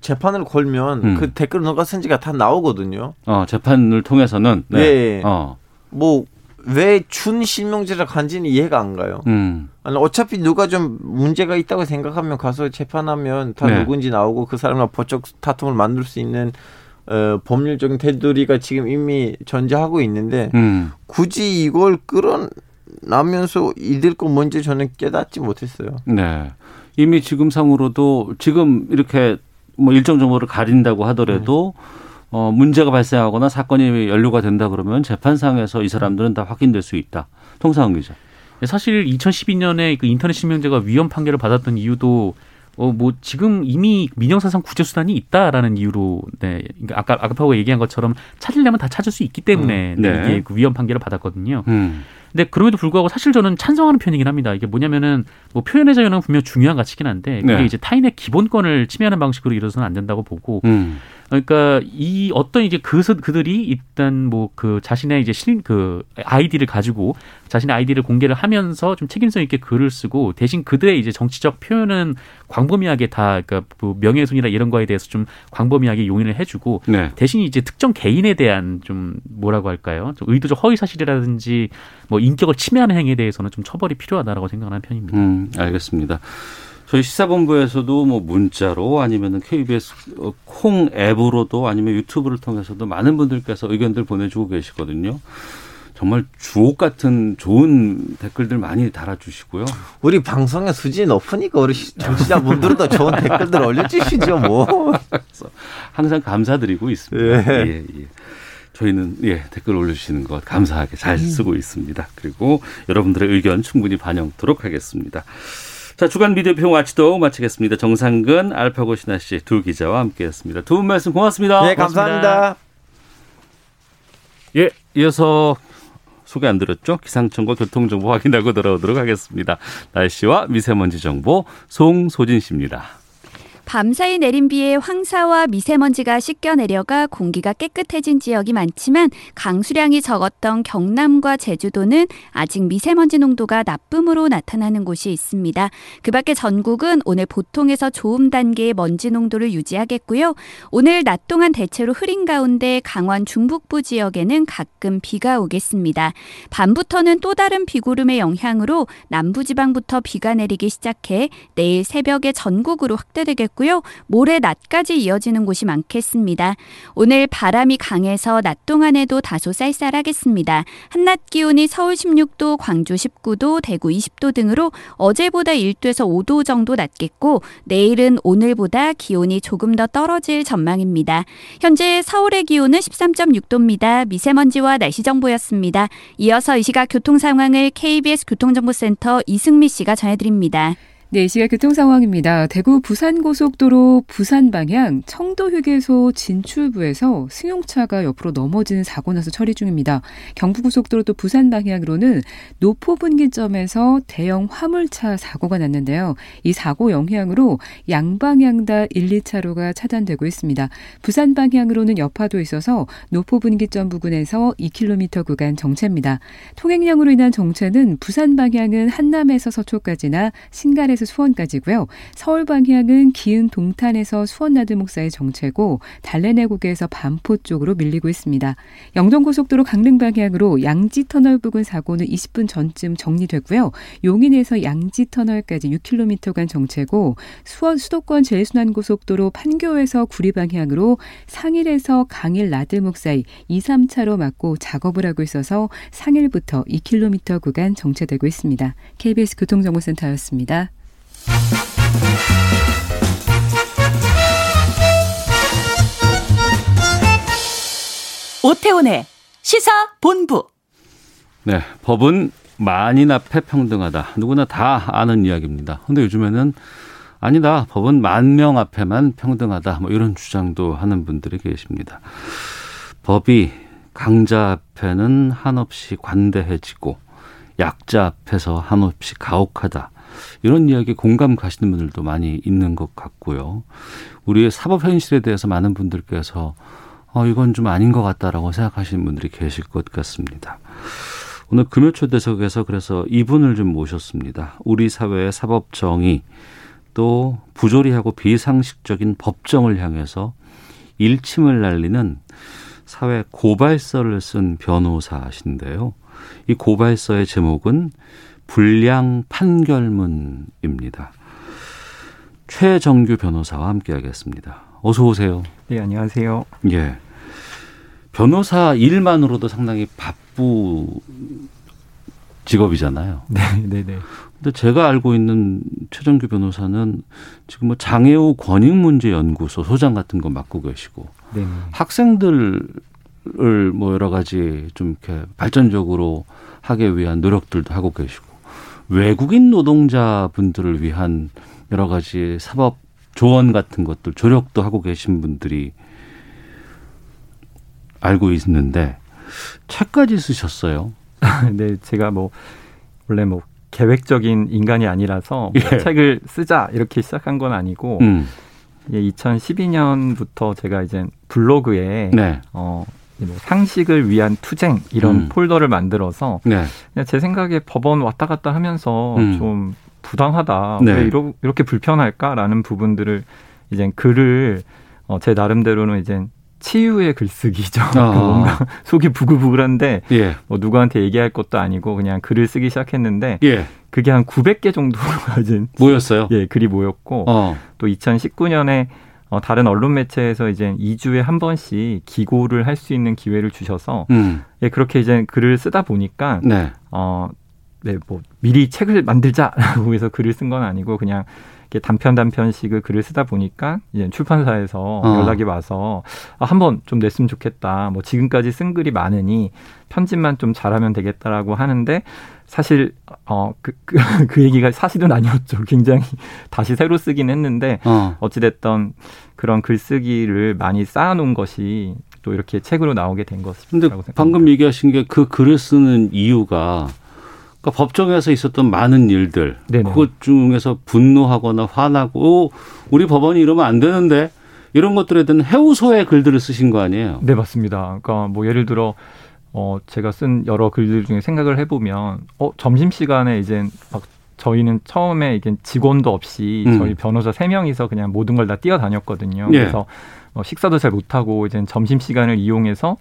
G: 재판을 걸면 음. 그 댓글 누가 쓴지가 다 나오거든요.
C: 어, 재판을 통해서는
G: 네. 네. 어. 뭐 왜 준 실명제를 간지는 이해가 안 가요. 음. 아니 어차피 누가 좀 문제가 있다고 생각하면 가서 재판하면 다 네. 누군지 나오고 그 사람과 법적 다툼을 만들 수 있는 어, 법률적인 테두리가 지금 이미 존재하고 있는데 음. 굳이 이걸 끌어나면서 이들 거 뭔지 저는 깨닫지 못했어요.
C: 네. 이미 지금 상으로도 지금 이렇게 뭐 일정 정보를 가린다고 하더라도 네. 어, 문제가 발생하거나 사건이 연루가 된다 그러면 재판상에서 이 사람들은 다 확인될 수 있다. 통상은 기자.
F: 네, 사실 2012년에 그 인터넷 실명제가 위헌 판결을 받았던 이유도 어, 뭐, 지금 이미 민영사상 구제 수단이 있다라는 이유로, 네. 그러니까 아까, 아까 파고 얘기한 것처럼 찾으려면 다 찾을 수 있기 때문에 음, 네. 이게 그 위헌 판결을 받았거든요. 음. 근데 그럼에도 불구하고 사실 저는 찬성하는 편이긴 합니다. 이게 뭐냐면은 뭐 표현의 자유는 분명 중요한 가치긴 한데 이게 네. 이제 타인의 기본권을 침해하는 방식으로 이뤄져서는 안 된다고 보고 음. 그러니까 이 어떤 이제 그 그들이 일단 뭐 그 자신의 이제 실그 아이디를 가지고 자신의 아이디를 공개를 하면서 좀 책임성 있게 글을 쓰고 대신 그들의 이제 정치적 표현은 광범위하게 다 그러니까 뭐 명예훼손이나 이런 거에 대해서 좀 광범위하게 용인을 해주고 네. 대신 이제 특정 개인에 대한 좀 뭐라고 할까요? 좀 의도적 허위 사실이라든지 뭐 인격을 침해하는 행위에 대해서는 좀 처벌이 필요하다라고 생각하는 편입니다.
C: 음, 알겠습니다. 저희 시사본부에서도 뭐 문자로 아니면은 KBS 콩 앱으로도 아니면 유튜브를 통해서도 많은 분들께서 의견들 보내주고 계시거든요. 정말 주옥 같은 좋은 댓글들 많이 달아주시고요.
G: 우리 방송의 수준이 높으니까 우리 정치자분들도 좋은 댓글들 올려주시죠, 뭐.
C: 항상 감사드리고 있습니다. 예. 예, 예. 저희는 예 댓글 올려주시는 것 감사하게 잘 음. 쓰고 있습니다. 그리고 여러분들의 의견 충분히 반영토록 하겠습니다. 자, 주간 미디어 평 와치도 마치겠습니다. 정상근, 알파고 신하 씨 두 기자와 함께했습니다. 두 분 말씀 고맙습니다.
G: 네, 감사합니다.
C: 예, 이어서 소개 안 들었죠? 기상청과 교통정보 확인하고 돌아오도록 하겠습니다. 날씨와 미세먼지 정보 송소진 씨입니다.
H: 밤사이 내린 비에 황사와 미세먼지가 씻겨 내려가 공기가 깨끗해진 지역이 많지만 강수량이 적었던 경남과 제주도는 아직 미세먼지 농도가 나쁨으로 나타나는 곳이 있습니다. 그 밖에 전국은 오늘 보통에서 좋음 단계의 먼지 농도를 유지하겠고요. 오늘 낮 동안 대체로 흐린 가운데 강원 중북부 지역에는 가끔 비가 오겠습니다. 밤부터는 또 다른 비구름의 영향으로 남부지방부터 비가 내리기 시작해 내일 새벽에 전국으로 확대되겠고 있고요. 모레 낮까지 이어지는 곳이 많겠습니다. 오늘 바람이 강해서 낮 동안에도 다소 쌀쌀하겠습니다. 한낮 기온이 서울 16도, 광주 19도, 대구 20도 등으로 어제보다 1도에서 5도 정도 낮겠고 내일은 오늘보다 기온이 조금 더 떨어질 전망입니다. 현재 서울의 기온은 13.6도입니다. 미세먼지와 날씨 정보였습니다. 이어서 이 시각 교통 상황을 KBS 교통정보센터 이승미 씨가 전해드립니다.
I: 네, 이 시각 교통 상황입니다. 대구 부산 고속도로 부산 방향 청도 휴게소 진출부에서 승용차가 옆으로 넘어지는 사고 나서 처리 중입니다. 경부 고속도로 또 부산 방향으로는 노포 분기점에서 대형 화물차 사고가 났는데요. 이 사고 영향으로 양방향 다 1, 2차로가 차단되고 있습니다. 부산 방향으로는 여파도 있어서 노포 분기점 부근에서 2km 구간 정체입니다. 통행량으로 인한 정체는 부산 방향은 한남에서 서초까지나 신갈에서 서울에서 수원까지고요. 서울 방향은 기흥 동탄에서 수원 나들목 사이 정체고 달래내곡에서 반포 쪽으로 밀리고 있습니다. 영동고속도로 강릉 방향으로 양지 터널 부근 사고는 20분 전쯤 정리됐고요. 용인에서 양지 터널까지 6km간 정체고 수원 수도권 제일순환고속도로 판교에서 구리 방향으로 상일에서 강일 나들목 사이 2, 3차로 막고 작업을 하고 있어서 상일부터 2km 구간 정체되고 있습니다. KBS 교통정보센터였습니다.
J: 오태훈의 시사 본부.
C: 네, 법은 만인 앞에 평등하다. 누구나 다 아는 이야기입니다. 근데 요즘에는 아니다. 법은 만 명 앞에만 평등하다. 뭐 이런 주장도 하는 분들이 계십니다. 법이 강자 앞에는 한없이 관대해지고 약자 앞에서 한없이 가혹하다. 이런 이야기 공감 가시는 분들도 많이 있는 것 같고요. 우리의 사법 현실에 대해서 많은 분들께서 어, 이건 좀 아닌 것 같다라고 생각하시는 분들이 계실 것 같습니다. 오늘 금요 초대석에서 그래서 이분을 좀 모셨습니다. 우리 사회의 사법 정의 또 부조리하고 비상식적인 법정을 향해서 일침을 날리는 사회 고발서를 쓴 변호사신데요. 이 고발서의 제목은 불량 판결문입니다. 최정규 변호사와 함께하겠습니다. 어서 오세요.
K: 네, 안녕하세요.
C: 예. 변호사 일만으로도 상당히 바쁘 직업이잖아요.
K: 네, 네, 네.
C: 근데 제가 알고 있는 최정규 변호사는 지금 뭐 장애우 권익문제연구소 소장 같은 거 맡고 계시고 네. 학생들을 뭐 여러 가지 좀 이렇게 발전적으로 하기 위한 노력들도 하고 계시고 외국인 노동자분들을 위한 여러 가지 사법 조언 같은 것들 조력도 하고 계신 분들이 알고 있는데 책까지 쓰셨어요.
K: 네, 제가 뭐 원래 뭐 계획적인 인간이 아니라서 뭐 예. 책을 쓰자 이렇게 시작한 건 아니고 음. 예, 2012년부터 제가 이제 블로그에 네. 어, 뭐 상식을 위한 투쟁 이런 음. 폴더를 만들어서 네. 제 생각에 법원 왔다 갔다 하면서 음. 좀 부당하다 네. 왜 이러, 이렇게 불편할까라는 부분들을 이제 글을 어, 제 나름대로는 이제 치유의 글쓰기죠. 어. 뭔가 속이 부글부글한데 예. 뭐 누구한테 얘기할 것도 아니고 그냥 글을 쓰기 시작했는데 예. 그게 한 900개 정도가 이제
C: 모였어요.
K: 예, 글이 모였고 어. 또 2019년에 어, 다른 언론 매체에서 이제 2주에 한 번씩 기고를 할 수 있는 기회를 주셔서 음. 예, 그렇게 이제 글을 쓰다 보니까 네. 어, 네, 뭐 미리 책을 만들자라고 해서 글을 쓴 건 아니고 그냥 이렇게 단편 단편씩을 글을 쓰다 보니까 이제 출판사에서 어. 연락이 와서 아, 한번 좀 냈으면 좋겠다. 뭐 지금까지 쓴 글이 많으니 편집만 좀 잘하면 되겠다라고 하는데 사실 어그 그, 그 얘기가 사실은 아니었죠. 굉장히 다시 새로 쓰긴 했는데 어. 어찌됐던 그런 글쓰기를 많이 쌓아놓은 것이 또 이렇게 책으로 나오게 된 것이라고 생각합니다.
C: 방금 얘기하신 게 그 글을 쓰는 이유가 그러니까 법정에서 있었던 많은 일들 네네. 그것 중에서 분노하거나 화나고 우리 법원이 이러면 안 되는데 이런 것들에 대한 해우소의 글들을 쓰신 거 아니에요?
K: 네 맞습니다. 그러니까 뭐 예를 들어 어 제가 쓴 여러 글들 중에 생각을 해보면 어 점심 시간에 이제 막 저희는 처음에 이게 직원도 없이 음. 저희 변호사 세 명이서 그냥 모든 걸 다 뛰어다녔거든요. 예. 그래서 어, 식사도 잘 못하고 이제 점심 시간을 이용해서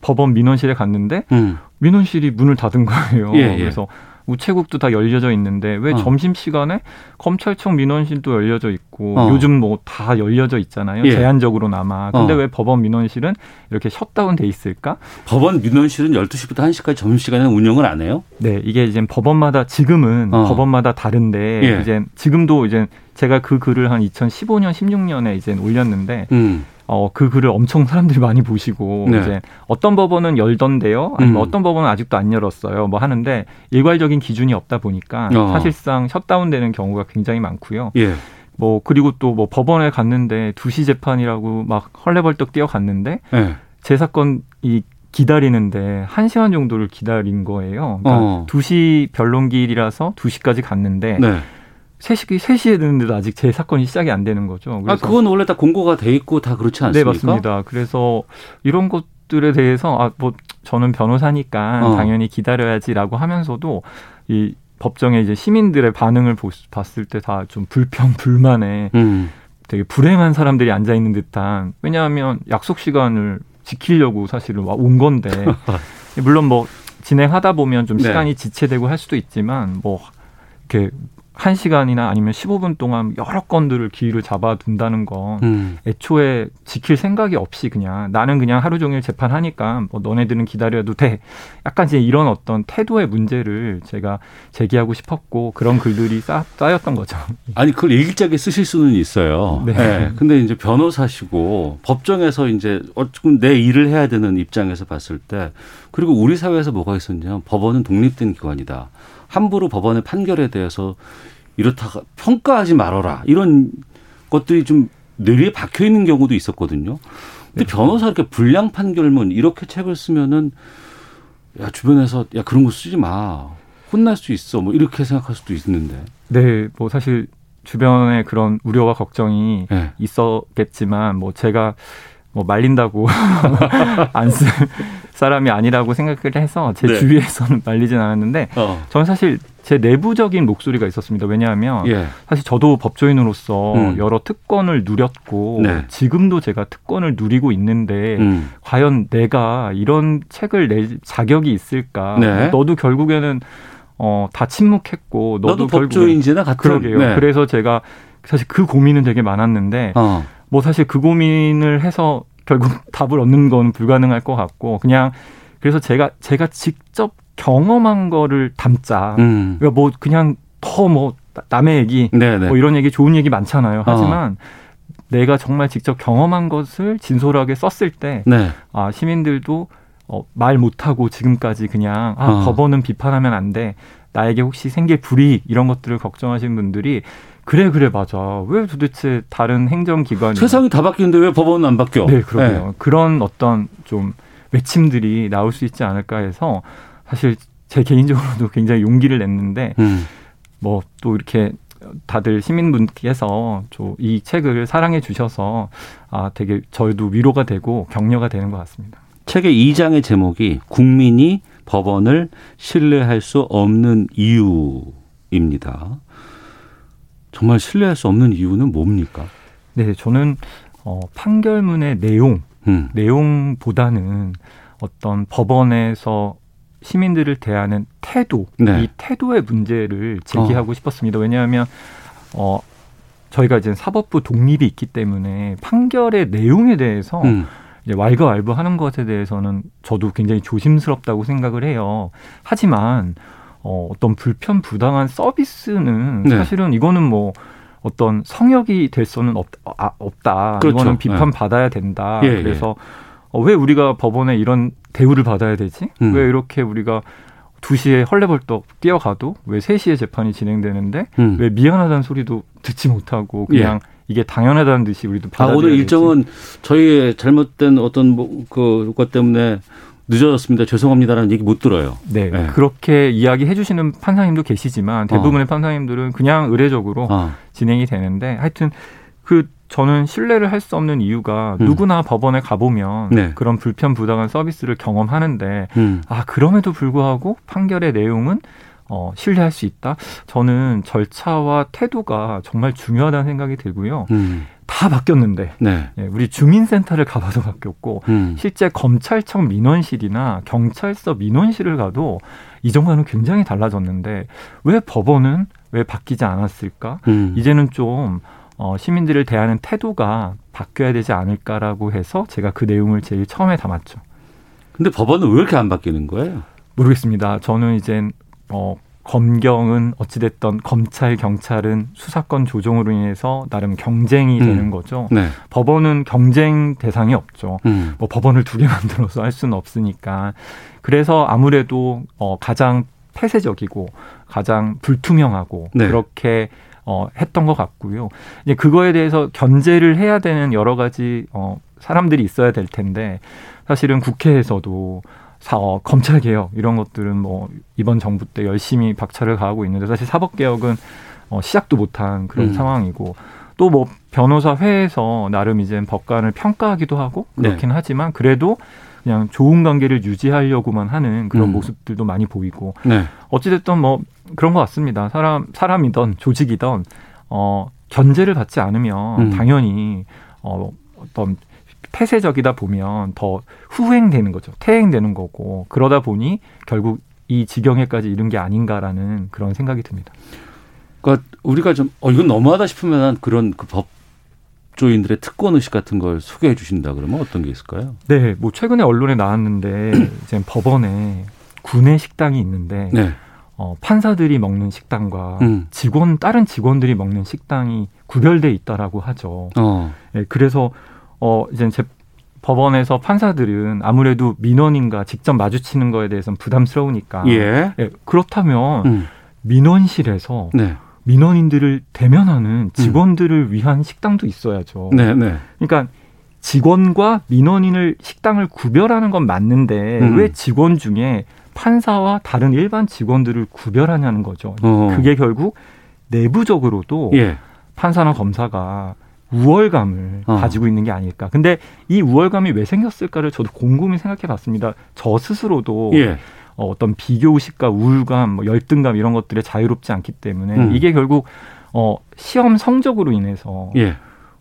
K: 법원 민원실에 갔는데 음. 민원실이 문을 닫은 거예요. 예, 예. 그래서 우체국도 다 열려져 있는데 왜 어. 점심 시간에 검찰청 민원실도 열려져 있고 어. 요즘 뭐 다 열려져 있잖아요. 예. 제한적으로나마. 근데 어. 왜 법원 민원실은 이렇게 셧다운 돼 있을까?
C: 법원 민원실은 12시부터 1시까지 점심 시간에 운영을 안 해요?
K: 네, 이게 이제 법원마다 지금은 어. 법원마다 다른데 예. 이제 지금도 이제 제가 그 글을 한 2015년 16년에 이제 올렸는데 음. 어, 그 글을 엄청 사람들이 많이 보시고 네. 이제 어떤 법원은 열던데요. 아니면 음. 어떤 법원은 아직도 안 열었어요. 뭐 하는데 일괄적인 기준이 없다 보니까 어. 사실상 셧다운되는 경우가 굉장히 많고요. 예. 뭐 그리고 또 뭐 법원에 갔는데 두시 재판이라고 막 헐레벌떡 뛰어갔는데 예. 제 사건 이 기다리는데 한 시간 정도를 기다린 거예요. 그러니까 어. 2시 변론길이라서 2시까지 갔는데 네. 3시, 3시에 되는데도 아직 제 사건이 시작이 안 되는 거죠.
C: 아, 그건 원래 다 공고가 돼 있고 다 그렇지 않습니까?
K: 네, 맞습니다. 그래서 이런 것들에 대해서 아, 뭐 저는 변호사니까 어. 당연히 기다려야지라고 하면서도 이 법정에 이제 시민들의 반응을 봤을 때 다 좀 불평 불만에 음. 되게 불행한 사람들이 앉아 있는 듯한 왜냐하면 약속 시간을 지키려고 사실은 온 건데 물론 뭐 진행하다 보면 좀 네. 시간이 네. 지체되고 할 수도 있지만 뭐 이렇게 한시간이나 아니면 15분 동안 여러 건들을 기회를 잡아둔다는 건 음. 애초에 지킬 생각이 없이 그냥 나는 그냥 하루 종일 재판하니까 뭐 너네들은 기다려도 돼. 약간 이제 이런 어떤 태도의 문제를 제가 제기하고 싶었고 그런 글들이 쌓, 쌓였던 거죠.
C: 아니 그걸 일기장에 쓰실 수는 있어요. 네. 네. 근데 이제 변호사시고 법정에서 이제 어쨌든 내 일을 해야 되는 입장에서 봤을 때 그리고 우리 사회에서 뭐가 있었냐 법원은 독립된 기관이다. 함부로 법원의 판결에 대해서 이렇다가 평가하지 말아라 이런 것들이 좀 뇌리에 박혀 있는 경우도 있었거든요. 근데 네. 변호사 이렇게 불량 판결문 이렇게 책을 쓰면은 야 주변에서 야 그런 거 쓰지 마 혼날 수 있어 뭐 이렇게 생각할 수도 있는데.
K: 네, 뭐 사실 주변에 그런 우려와 걱정이 네. 있었겠지만 뭐 제가 뭐 말린다고 안 쓸 사람이 아니라고 생각을 해서 제 네. 주위에서는 말리진 않았는데 어. 저는 사실 제 내부적인 목소리가 있었습니다. 왜냐하면 예. 사실 저도 법조인으로서 음. 여러 특권을 누렸고 네. 지금도 제가 특권을 누리고 있는데 음. 과연 내가 이런 책을 낼 자격이 있을까? 네. 너도 결국에는 어, 다 침묵했고
C: 너도, 너도 법조인지나 같은
K: 그러게요. 네. 그래서 제가 사실 그 고민은 되게 많았는데 어. 뭐 사실 그 고민을 해서 결국 답을 얻는 건 불가능할 것 같고 그냥 그래서 제가 제가 직접 경험한 거를 담자. 음. 그러니까 뭐 그냥 더 뭐 남의 얘기, 네네. 네. 뭐 이런 얘기 좋은 얘기 많잖아요. 어. 하지만 어. 내가 정말 직접 경험한 것을 진솔하게 썼을 때, 네. 아 시민들도 어, 말 못하고 지금까지 그냥 아 어. 법원은 비판하면 안 돼. 나에게 혹시 생길 불이익 이런 것들을 걱정하시는 분들이 그래 그래 맞아. 왜 도대체 다른 행정기관이
C: 세상이 다 바뀌는데 왜 법원은 안 바뀌어?
K: 네, 그러게요. 네. 그런 어떤 좀 외침들이 나올 수 있지 않을까 해서 사실 제 개인적으로도 굉장히 용기를 냈는데 음. 뭐또 이렇게 다들 시민분께서 이 책을 사랑해 주셔서 아 되게 저희도 위로가 되고 격려가 되는 것 같습니다.
C: 책의 2장의 제목이 국민이 법원을 신뢰할 수 없는 이유입니다. 정말 신뢰할 수 없는 이유는 뭡니까?
K: 네, 저는 어, 판결문의 내용, 음. 내용보다는 어떤 법원에서 시민들을 대하는 태도, 네. 이 태도의 문제를 제기하고 어. 싶었습니다. 왜냐하면 어, 저희가 이제 사법부 독립이 있기 때문에 판결의 내용에 대해서 음. 이제 왈가왈부하는 것에 대해서는 저도 굉장히 조심스럽다고 생각을 해요. 하지만 어, 어떤 불편 부당한 서비스는 네. 사실은 이거는 뭐 어떤 성역이 될 수는 없, 아, 없다. 그렇죠. 이거는 비판 네. 받아야 된다. 예, 예. 그래서 예. 어, 왜 우리가 법원에 이런 대우를 받아야 되지? 음. 왜 이렇게 우리가 2시에 헐레벌떡 뛰어가도 왜 3시에 재판이 진행되는데 음. 왜 미안하다는 소리도 듣지 못하고 그냥 예. 이게 당연하다는 듯이 우리도
C: 아, 오늘 일정은 저희의 잘못된 어떤 뭐, 그 것 때문에 늦어졌습니다. 죄송합니다라는 얘기 못 들어요.
K: 네, 네. 그렇게 이야기해 주시는 판사님도 계시지만 대부분의 어. 판사님들은 그냥 의례적으로 어. 진행이 되는데 하여튼 그 저는 신뢰를 할 수 없는 이유가 음. 누구나 법원에 가보면 네. 그런 불편 부당한 서비스를 경험하는데 음. 아 그럼에도 불구하고 판결의 내용은 어, 신뢰할 수 있다. 저는 절차와 태도가 정말 중요하다는 생각이 들고요. 음. 다 바뀌었는데 네. 예, 우리 주민센터를 가봐도 바뀌었고 음. 실제 검찰청 민원실이나 경찰서 민원실을 가도 이전과는 굉장히 달라졌는데 왜 법원은 왜 바뀌지 않았을까? 음. 이제는 좀 어, 시민들을 대하는 태도가 바뀌어야 되지 않을까라고 해서 제가 그 내용을 제일 처음에 담았죠.
C: 근데 법원은 왜 이렇게 안 바뀌는 거예요?
K: 모르겠습니다. 저는 이제 어, 검경은 어찌됐던 검찰 경찰은 수사권 조정으로 인해서 나름 경쟁이 음. 되는 거죠. 네. 법원은 경쟁 대상이 없죠. 음. 뭐 법원을 두 개 만들어서 할 수는 없으니까. 그래서 아무래도 어 가장 폐쇄적이고 가장 불투명하고 네. 그렇게 어 했던 것 같고요. 이제 그거에 대해서 견제를 해야 되는 여러 가지 어 사람들이 있어야 될 텐데 사실은 국회에서도 사, 어, 검찰 개혁 이런 것들은 뭐 이번 정부 때 열심히 박차를 가하고 있는데 사실 사법 개혁은 어, 시작도 못한 그런 음. 상황이고 또 뭐 변호사 회에서 나름 이제 법관을 평가하기도 하고 그렇긴 네. 하지만 그래도 그냥 좋은 관계를 유지하려고만 하는 그런 음. 모습들도 많이 보이고 네. 어찌됐든 뭐 그런 것 같습니다. 사람 사람이던 조직이던 어 견제를 받지 않으면 음. 당연히 어 어떤 폐쇄적이다 보면 더 후행되는 거죠. 퇴행되는 거고 그러다 보니 결국 이 지경에까지 이른 게 아닌가라는 그런 생각이 듭니다.
C: 그러니까 우리가 좀 어, 이건 너무하다 싶으면 그런 그 법 조인들의 특권 의식 같은 걸 소개해 주신다 그러면 어떤 게 있을까요?
K: 네, 뭐 최근에 언론에 나왔는데 이제 법원에 구내 식당이 있는데 네. 어, 판사들이 먹는 식당과 음. 직원 다른 직원들이 먹는 식당이 구별돼 있다라고 하죠. 어. 네, 그래서 어 이제 제 법원에서 판사들은 아무래도 민원인과 직접 마주치는 거에 대해서는 부담스러우니까 예. 예 그렇다면 음. 민원실에서 네. 민원인들을 대면하는 직원들을 음. 위한 식당도 있어야죠. 네, 네. 그러니까 직원과 민원인을 식당을 구별하는 건 맞는데 음. 왜 직원 중에 판사와 다른 일반 직원들을 구별하냐는 거죠. 어. 그게 결국 내부적으로도 예. 판사나 검사가 우월감을 어. 가지고 있는 게 아닐까. 근데 이 우월감이 왜 생겼을까를 저도 곰곰이 생각해 봤습니다. 저 스스로도 예. 어, 어떤 비교의식과 우울감, 뭐 열등감 이런 것들에 자유롭지 않기 때문에 음. 이게 결국 어, 시험 성적으로 인해서 예.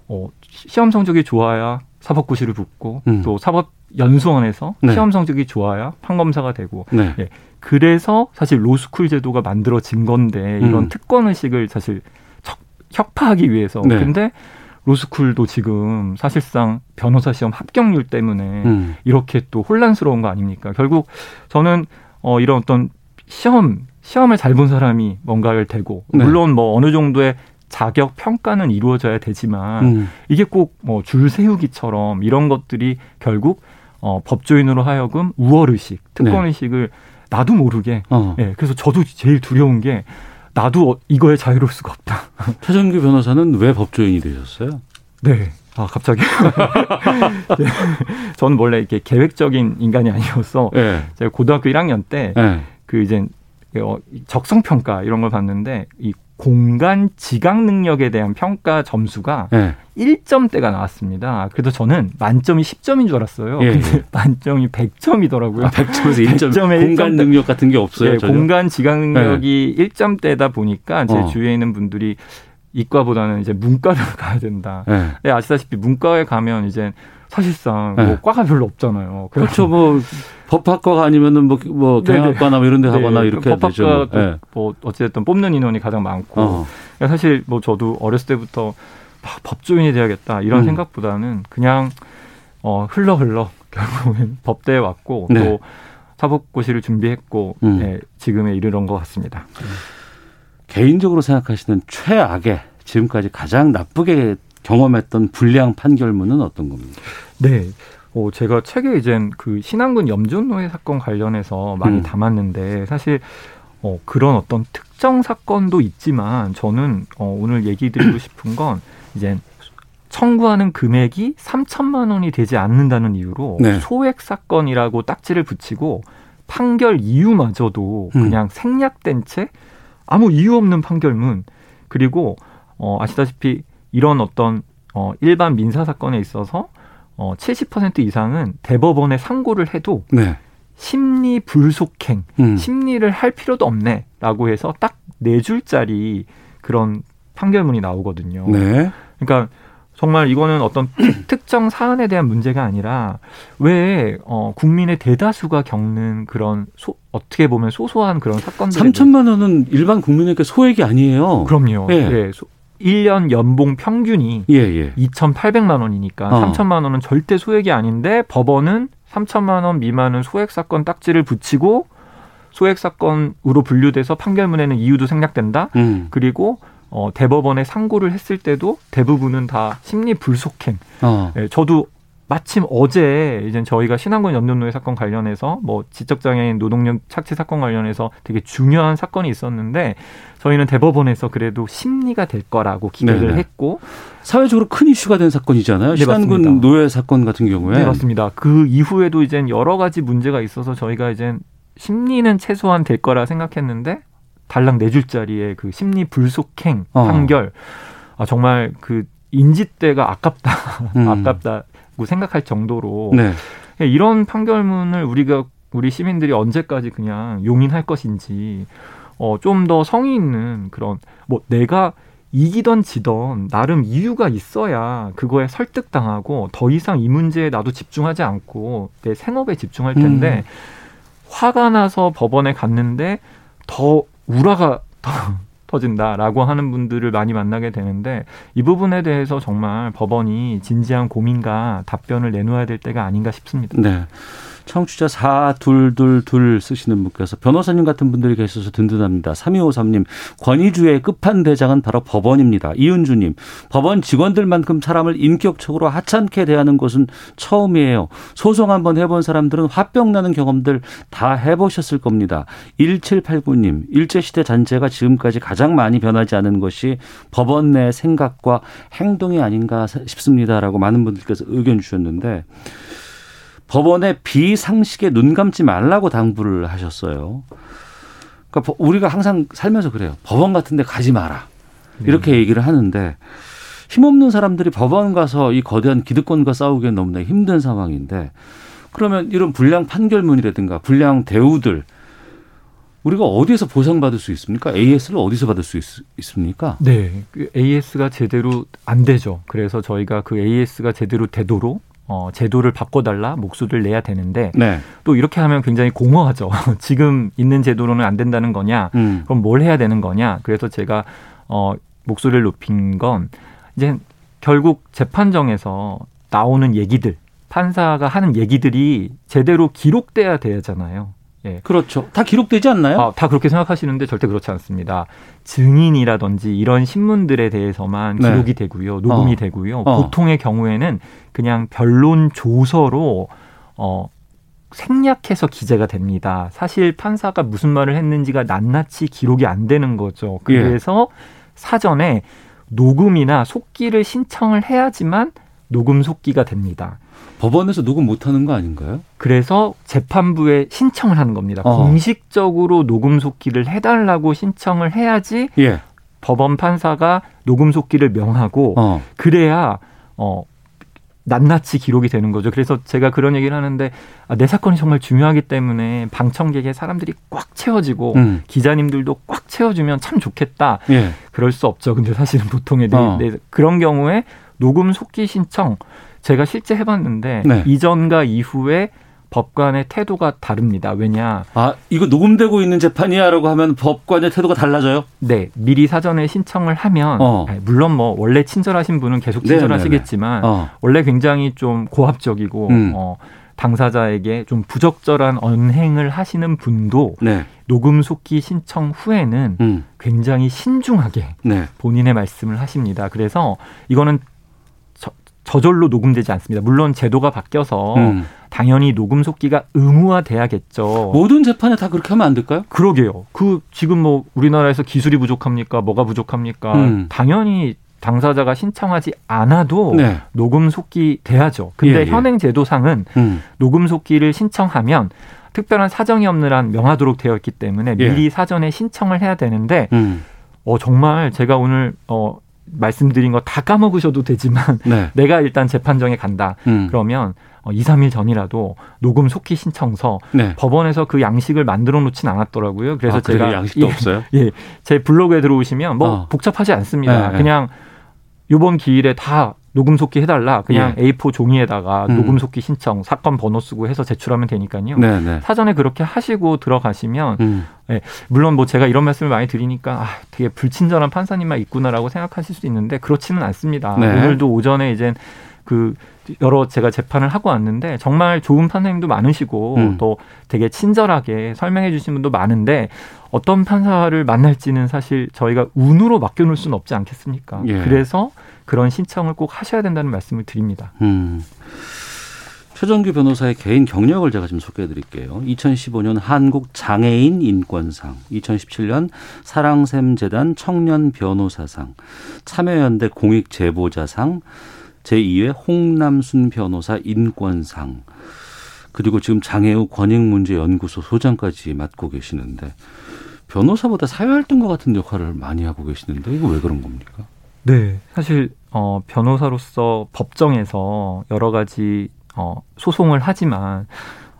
K: 어, 시험 성적이 좋아야 사법고시를 붙고 음. 또 사법 연수원에서 네. 시험 성적이 좋아야 판검사가 되고 네. 예. 그래서 사실 로스쿨 제도가 만들어진 건데 이런 음. 특권 의식을 사실 척파하기 위해서 네. 근데 로스쿨도 지금 사실상 변호사 시험 합격률 때문에 음. 이렇게 또 혼란스러운 거 아닙니까? 결국 저는 어 이런 어떤 시험 시험을 잘 본 사람이 뭔가를 대고 네. 물론 뭐 어느 정도의 자격 평가는 이루어져야 되지만 음. 이게 꼭 뭐 줄 세우기처럼 이런 것들이 결국 어 법조인으로 하여금 우월 의식, 특권 의식을 네. 나도 모르게 어. 예. 그래서 저도 제일 두려운 게 나도 이거에 자유로울 수가 없다.
C: 최정규 변호사는 왜 법조인이 되셨어요?
K: 네. 아, 갑자기. 저는 원래 이렇게 계획적인 인간이 아니어서 네. 제가 고등학교 1학년 때 네. 그 이제 어, 적성 평가 이런 걸 봤는데 이 공간 지각 능력에 대한 평가 점수가 네. 1점대가 나왔습니다. 그래도 저는 만점이 10점인 줄 알았어요. 예, 근데 예. 만점이 100점이더라고요. 아,
C: 100점에서 1점. 1점에 공간 1점 능력 같은 게 없어요.
K: 네, 공간 지각 능력이 네. 1점대다 보니까 제 어. 주위에 있는 분들이 이과보다는 이제 문과를 가야 된다. 네. 네, 아시다시피 문과에 가면 이제 사실상 뭐 네. 과가 별로 없잖아요.
C: 그렇죠. 뭐 법학과가 아니면은 뭐, 뭐 경영학과나 뭐 이런 데 하거나 네. 이렇게
K: 법학과 되죠. 네. 뭐 어쨌든 뽑는 인원이 가장 많고 어. 사실 뭐 저도 어렸을 때부터 법조인이 돼야겠다 이런 음. 생각보다는 그냥 어 흘러 흘러 결국은 법대에 왔고 네. 또 사법고시를 준비했고 음. 네, 지금에 이르는 것 같습니다.
C: 개인적으로 생각하시는 최악의 지금까지 가장 나쁘게 경험했던 불량 판결문은 어떤 겁니까?
K: 네. 어, 제가 책에 이제 그 신안군 염전노예 사건 관련해서 많이 음. 담았는데 사실 어, 그런 어떤 특정 사건도 있지만 저는 어, 오늘 얘기 드리고 싶은 건 이제 청구하는 금액이 3천만 원이 되지 않는다는 이유로 네. 소액 사건이라고 딱지를 붙이고 판결 이유마저도 음. 그냥 생략된 채 아무 이유 없는 판결문 그리고 어, 아시다시피 이런 어떤 어, 일반 민사 사건에 있어서 어, 70% 이상은 대법원에 상고를 해도 네. 심리 불속행, 음. 심리를 할 필요도 없네라고 해서 딱 네 줄짜리 그런 판결문이 나오거든요. 네. 그러니까 정말 이거는 어떤 특정 사안에 대한 문제가 아니라 왜 어, 국민의 대다수가 겪는 그런 소, 어떻게 보면 소소한 그런 사건들
C: 3천만 원은 일반 국민에게 소액이 아니에요.
K: 그럼요. 예. 네. 소, 1년 연봉 평균이 예, 예. 2,800만 원이니까 어. 3천만 원은 절대 소액이 아닌데 법원은 3천만 원 미만은 소액 사건 딱지를 붙이고 소액 사건으로 분류돼서 판결문에는 이유도 생략된다. 음. 그리고 어, 대법원에 상고를 했을 때도 대부분은 다 심리 불속행. 어. 예, 저도 마침 어제 이제 저희가 신한군 연년노예 사건 관련해서 뭐 지적장애인 노동력 착취 사건 관련해서 되게 중요한 사건이 있었는데 저희는 대법원에서 그래도 심리가 될 거라고 기대를 네네. 했고
C: 사회적으로 큰 이슈가 된 사건이잖아요. 네, 신한군 맞습니다. 노예 사건 같은 경우에
K: 네 맞습니다. 그 이후에도 이제 여러 가지 문제가 있어서 저희가 이제 심리는 최소한 될 거라 생각했는데 달랑 네 줄짜리의 그 심리 불속행 어. 판결 아 정말 그 인지대가 아깝다 음. 아깝다 고 생각할 정도로 네. 이런 판결문을 우리가 우리 시민들이 언제까지 그냥 용인할 것인지 어, 좀 더 성의 있는 그런 뭐 내가 이기던 지던 나름 이유가 있어야 그거에 설득당하고 더 이상 이 문제에 나도 집중하지 않고 내 생업에 집중할 텐데 음. 화가 나서 법원에 갔는데 더 우라가 더 터진다라고 하는 분들을 많이 만나게 되는데 이 부분에 대해서 정말 법원이 진지한 고민과 답변을 내놓아야 될 때가 아닌가 싶습니다.
C: 네. 청취자 4222 쓰시는 분께서 변호사님 같은 분들이 계셔서 든든합니다. 3253님, 권위주의 끝판대장은 바로 법원입니다. 이은주님, 법원 직원들만큼 사람을 인격적으로 하찮게 대하는 곳은 처음이에요. 소송 한번 해본 사람들은 화병 나는 경험들 다 해보셨을 겁니다. 1789님, 일제시대 잔재가 지금까지 가장 많이 변하지 않은 것이 법원 내 생각과 행동이 아닌가 싶습니다라고 많은 분들께서 의견 주셨는데 법원의 비상식에 눈 감지 말라고 당부를 하셨어요. 그러니까 우리가 항상 살면서 그래요. 법원 같은 데 가지 마라. 이렇게 음. 얘기를 하는데 힘없는 사람들이 법원 가서 이 거대한 기득권과 싸우기엔 너무나 힘든 상황인데 그러면 이런 불량 판결문이라든가 불량 대우들 우리가 어디에서 보상받을 수 있습니까? AS를 어디서 받을 수 있, 습니까
K: 네. 그 AS가 제대로 안 되죠. 그래서 저희가 그 AS가 제대로 되도록 어, 제도를 바꿔달라 목소리를 내야 되는데 네. 또 이렇게 하면 굉장히 공허하죠. 지금 있는 제도로는 안 된다는 거냐? 음. 그럼 뭘 해야 되는 거냐? 그래서 제가 어, 목소리를 높인 건 이제 결국 재판정에서 나오는 얘기들 판사가 하는 얘기들이 제대로 기록돼야 되잖아요.
C: 예. 그렇죠. 다 기록되지 않나요?
K: 아, 다 그렇게 생각하시는데 절대 그렇지 않습니다. 증인이라든지 이런 신문들에 대해서만 네. 기록이 되고요. 녹음이 어. 되고요. 어. 보통의 경우에는 그냥 변론 조서로 어 생략해서 기재가 됩니다. 사실 판사가 무슨 말을 했는지가 낱낱이 기록이 안 되는 거죠. 그래서 예. 사전에 녹음이나 속기를 신청을 해야지만 녹음 속기가 됩니다.
C: 법원에서 녹음 못하는 거 아닌가요?
K: 그래서 재판부에 신청을 하는 겁니다. 어. 공식적으로 녹음 속기를 해달라고 신청을 해야지 예. 법원 판사가 녹음 속기를 명하고 어. 그래야 어 낱낱이 기록이 되는 거죠. 그래서 제가 그런 얘기를 하는데 아, 내 사건이 정말 중요하기 때문에 방청객에 사람들이 꽉 채워지고 음. 기자님들도 꽉 채워주면 참 좋겠다. 예. 그럴 수 없죠. 근데 사실은 보통의 어. 네, 그런 경우에 녹음 속기 신청 제가 실제 해봤는데 네. 이전과 이후에 법관의 태도가 다릅니다. 왜냐?
C: 아, 이거 녹음되고 있는 재판이야라고 하면 법관의 태도가 달라져요?
K: 네. 미리 사전에 신청을 하면 어. 물론 뭐 원래 친절하신 분은 계속 친절하시겠지만 어. 원래 굉장히 좀 고압적이고 음. 어, 당사자에게 좀 부적절한 언행을 하시는 분도 네. 녹음 속기 신청 후에는 음. 굉장히 신중하게 네. 본인의 말씀을 하십니다. 그래서 이거는 저절로 녹음되지 않습니다. 물론 제도가 바뀌어서 음. 당연히 녹음 속기가 의무화돼야겠죠.
C: 모든 재판에 다 그렇게 하면 안 될까요?
K: 그러게요. 그 지금 뭐 우리나라에서 기술이 부족합니까? 뭐가 부족합니까? 음. 당연히 당사자가 신청하지 않아도 네. 녹음 속기 돼야죠. 근데 예, 예. 현행 제도상은 음. 녹음 속기를 신청하면 특별한 사정이 없는 한 명하도록 되어 있기 때문에 예. 미리 사전에 신청을 해야 되는데 음. 어 정말 제가 오늘 어 말씀드린 거 다 까먹으셔도 되지만 네. 내가 일단 재판정에 간다. 음. 그러면 어, 2, 3일 전이라도 녹음 속기 신청서 네. 법원에서 그 양식을 만들어 놓진 않았더라고요. 그래서
C: 아,
K: 제가
C: 양식도 예, 없어요?
K: 예. 제 블로그에 들어오시면 뭐 어. 복잡하지 않습니다. 네, 네. 그냥 요번 기일에 다 녹음 속기 해달라. 그냥 예. A4 종이에다가 음. 녹음 속기 신청, 사건 번호 쓰고 해서 제출하면 되니까요. 네네. 네. 사전에 그렇게 하시고 들어가시면 음. 예, 물론 뭐 제가 이런 말씀을 많이 드리니까 아, 되게 불친절한 판사님만 있구나라고 생각하실 수 있는데 그렇지는 않습니다. 네. 오늘도 오전에 이제 그 여러 제가 재판을 하고 왔는데 정말 좋은 판사님도 많으시고 음. 또 되게 친절하게 설명해 주신 분도 많은데 어떤 판사를 만날지는 사실 저희가 운으로 맡겨놓을 수는 없지 않겠습니까? 예. 그래서 그런 신청을 꼭 하셔야 된다는 말씀을 드립니다. 음.
C: 최정규 변호사의 개인 경력을 제가 좀 소개해 드릴게요. 2015년 한국 장애인 인권상, 2017년 사랑샘 재단 청년 변호사상, 참여연대 공익 제보자상, 제2회 홍남순 변호사 인권상, 그리고 지금 장애우 권익문제연구소 소장까지 맡고 계시는데 변호사보다 사회활동가 같은 역할을 많이 하고 계시는데 이거 왜 그런 겁니까?
K: 네, 사실 어, 변호사로서 법정에서 여러 가지 어, 소송을 하지만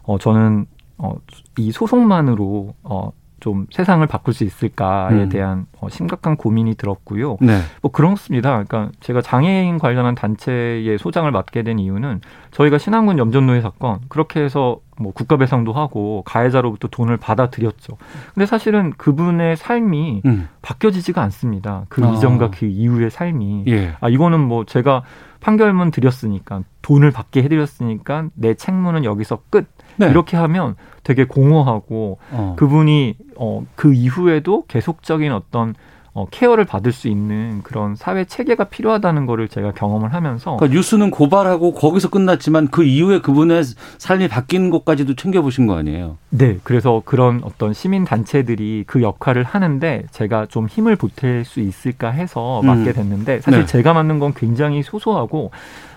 K: 어, 저는 어, 이 소송만으로 어, 좀 세상을 바꿀 수 있을까에 음. 대한 어, 심각한 고민이 들었고요. 네. 뭐 그렇습니다. 그러니까 제가 장애인 관련한 단체의 소장을 맡게 된 이유는 저희가 신안군 염전노예 사건 그렇게 해서 뭐 국가 배상도 하고 가해자로부터 돈을 받아들였죠. 근데 사실은 그분의 삶이 음. 바뀌어지지가 않습니다. 그 아. 이전과 그 이후의 삶이 예. 아 이거는 뭐 제가 판결문 드렸으니까 돈을 받게 해드렸으니까 내 책무는 여기서 끝. 네. 이렇게 하면 되게 공허하고 어. 그분이 어, 그 이후에도 계속적인 어떤 어, 케어를 받을 수 있는 그런 사회 체계가 필요하다는 거를 제가 경험을 하면서
C: 그러니까 뉴스는 고발하고 거기서 끝났지만 그 이후에 그분의 삶이 바뀐 것까지도 챙겨보신 거 아니에요?
K: 네, 그래서 그런 어떤 시민 단체들이 그 역할을 하는데 제가 좀 힘을 보탤 수 있을까 해서 음. 맡게 됐는데 사실 네. 제가 맡는 건 굉장히 소소하고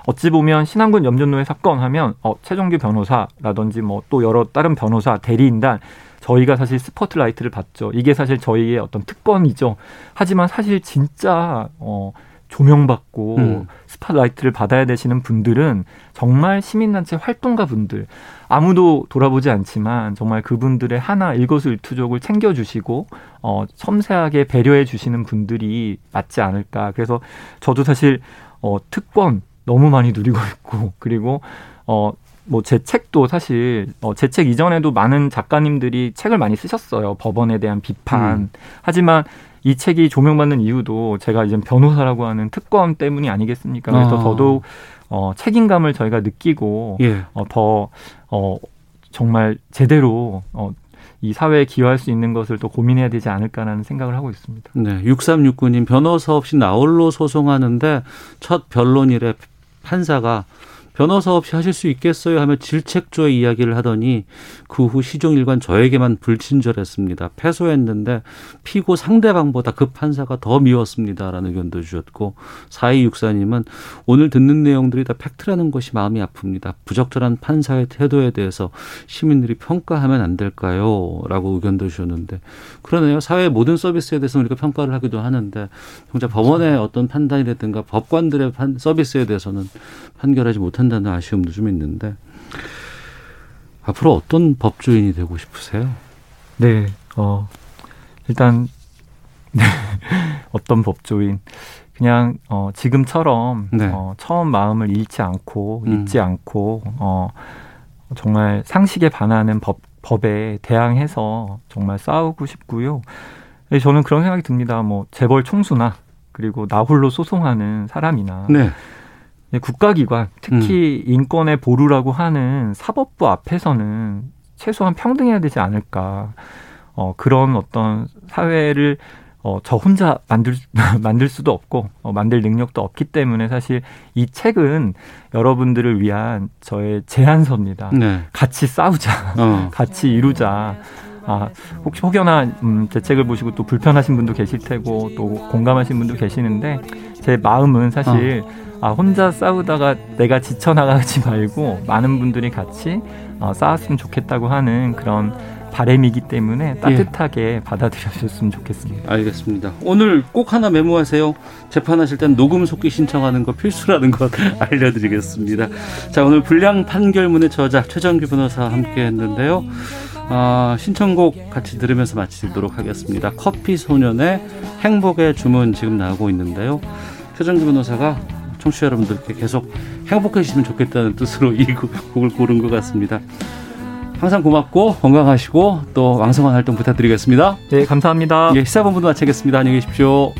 K: 어찌 보면 신안군 염전노예 사건 하면 어, 최정규 변호사라든지 뭐 또 여러 다른 변호사 대리인단 저희가 사실 스포트라이트를 받죠. 이게 사실 저희의 어떤 특권이죠. 하지만 사실 진짜 어 조명받고 음. 스포트라이트를 받아야 되시는 분들은 정말 시민단체 활동가 분들 아무도 돌아보지 않지만 정말 그분들의 하나 일거수일투족을 챙겨주시고 어 섬세하게 배려해 주시는 분들이 맞지 않을까 그래서 저도 사실 어 특권 너무 많이 누리고 있고 그리고 어 뭐 제 책도 사실 어 제책 이전에도 많은 작가님들이 책을 많이 쓰셨어요 법원에 대한 비판 음. 하지만 이 책이 조명받는 이유도 제가 이제 변호사라고 하는 특권 때문이 아니겠습니까 그래서 아. 더더욱 어 책임감을 저희가 느끼고 예. 어, 더 어, 정말 제대로 어, 이 사회에 기여할 수 있는 것을 또 고민해야 되지 않을까라는 생각을 하고 있습니다.
C: 네, 6369님 변호사 없이 나홀로 소송하는데 첫 변론일에 판사가 변호사 없이 하실 수 있겠어요 하며 질책조의 이야기를 하더니 그 후 시종일관 저에게만 불친절했습니다. 패소했는데 피고 상대방보다 그 판사가 더 미웠습니다라는 의견도 주셨고 4264님은 오늘 듣는 내용들이 다 팩트라는 것이 마음이 아픕니다. 부적절한 판사의 태도에 대해서 시민들이 평가하면 안 될까요? 라고 의견도 주셨는데 그러네요. 사회 모든 서비스에 대해서 우리가 평가를 하기도 하는데 정작 법원의 어떤 판단이라든가 법관들의 판, 서비스에 대해서는 판결하지 못한 다는 아쉬움도 좀 있는데 앞으로 어떤 법조인이 되고 싶으세요?
K: 네, 어, 일단 네, 어떤 법조인 그냥 어, 지금처럼 네. 어, 처음 마음을 잃지 않고 음. 잊지 않고 어, 정말 상식에 반하는 법 법에 대항해서 정말 싸우고 싶고요. 네, 저는 그런 생각이 듭니다. 뭐 재벌 총수나 그리고 나 홀로 소송하는 사람이나 네. 국가기관 특히 음. 인권의 보루라고 하는 사법부 앞에서는 최소한 평등해야 되지 않을까. 어, 그런 어떤 사회를 어, 저 혼자 만들, 만들 수도 없고, 어, 만들 능력도 없기 때문에 사실 이 책은 여러분들을 위한 저의 제안서입니다. 네. 같이 싸우자. 어. 같이 이루자. 아, 혹시 혹여나 음, 제 책을 보시고 또 불편하신 분도 계실 테고 또 공감하신 분도 계시는데 제 마음은 사실 어. 아, 혼자 싸우다가 내가 지쳐나가지 말고 많은 분들이 같이 어, 싸웠으면 좋겠다고 하는 그런 바램이기 때문에 예. 따뜻하게 예. 받아들여 주셨으면 좋겠습니다.
C: 알겠습니다. 오늘 꼭 하나 메모하세요. 재판하실 땐 녹음 속기 신청하는 거 필수라는 것 알려드리겠습니다. 자, 오늘 불량 판결문의 저자 최정규 변호사와 함께 했는데요. 아, 신청곡 같이 들으면서 마치도록 하겠습니다. 커피 소년의 행복의 주문 지금 나오고 있는데요. 최정규 변호사가 청취자 여러분들께 계속 행복해지시면 좋겠다는 뜻으로 이 곡을 고른 것 같습니다. 항상 고맙고 건강하시고 또 왕성한 활동 부탁드리겠습니다.
K: 네, 감사합니다.
C: 예, 시사본부도 마치겠습니다. 안녕히 계십시오.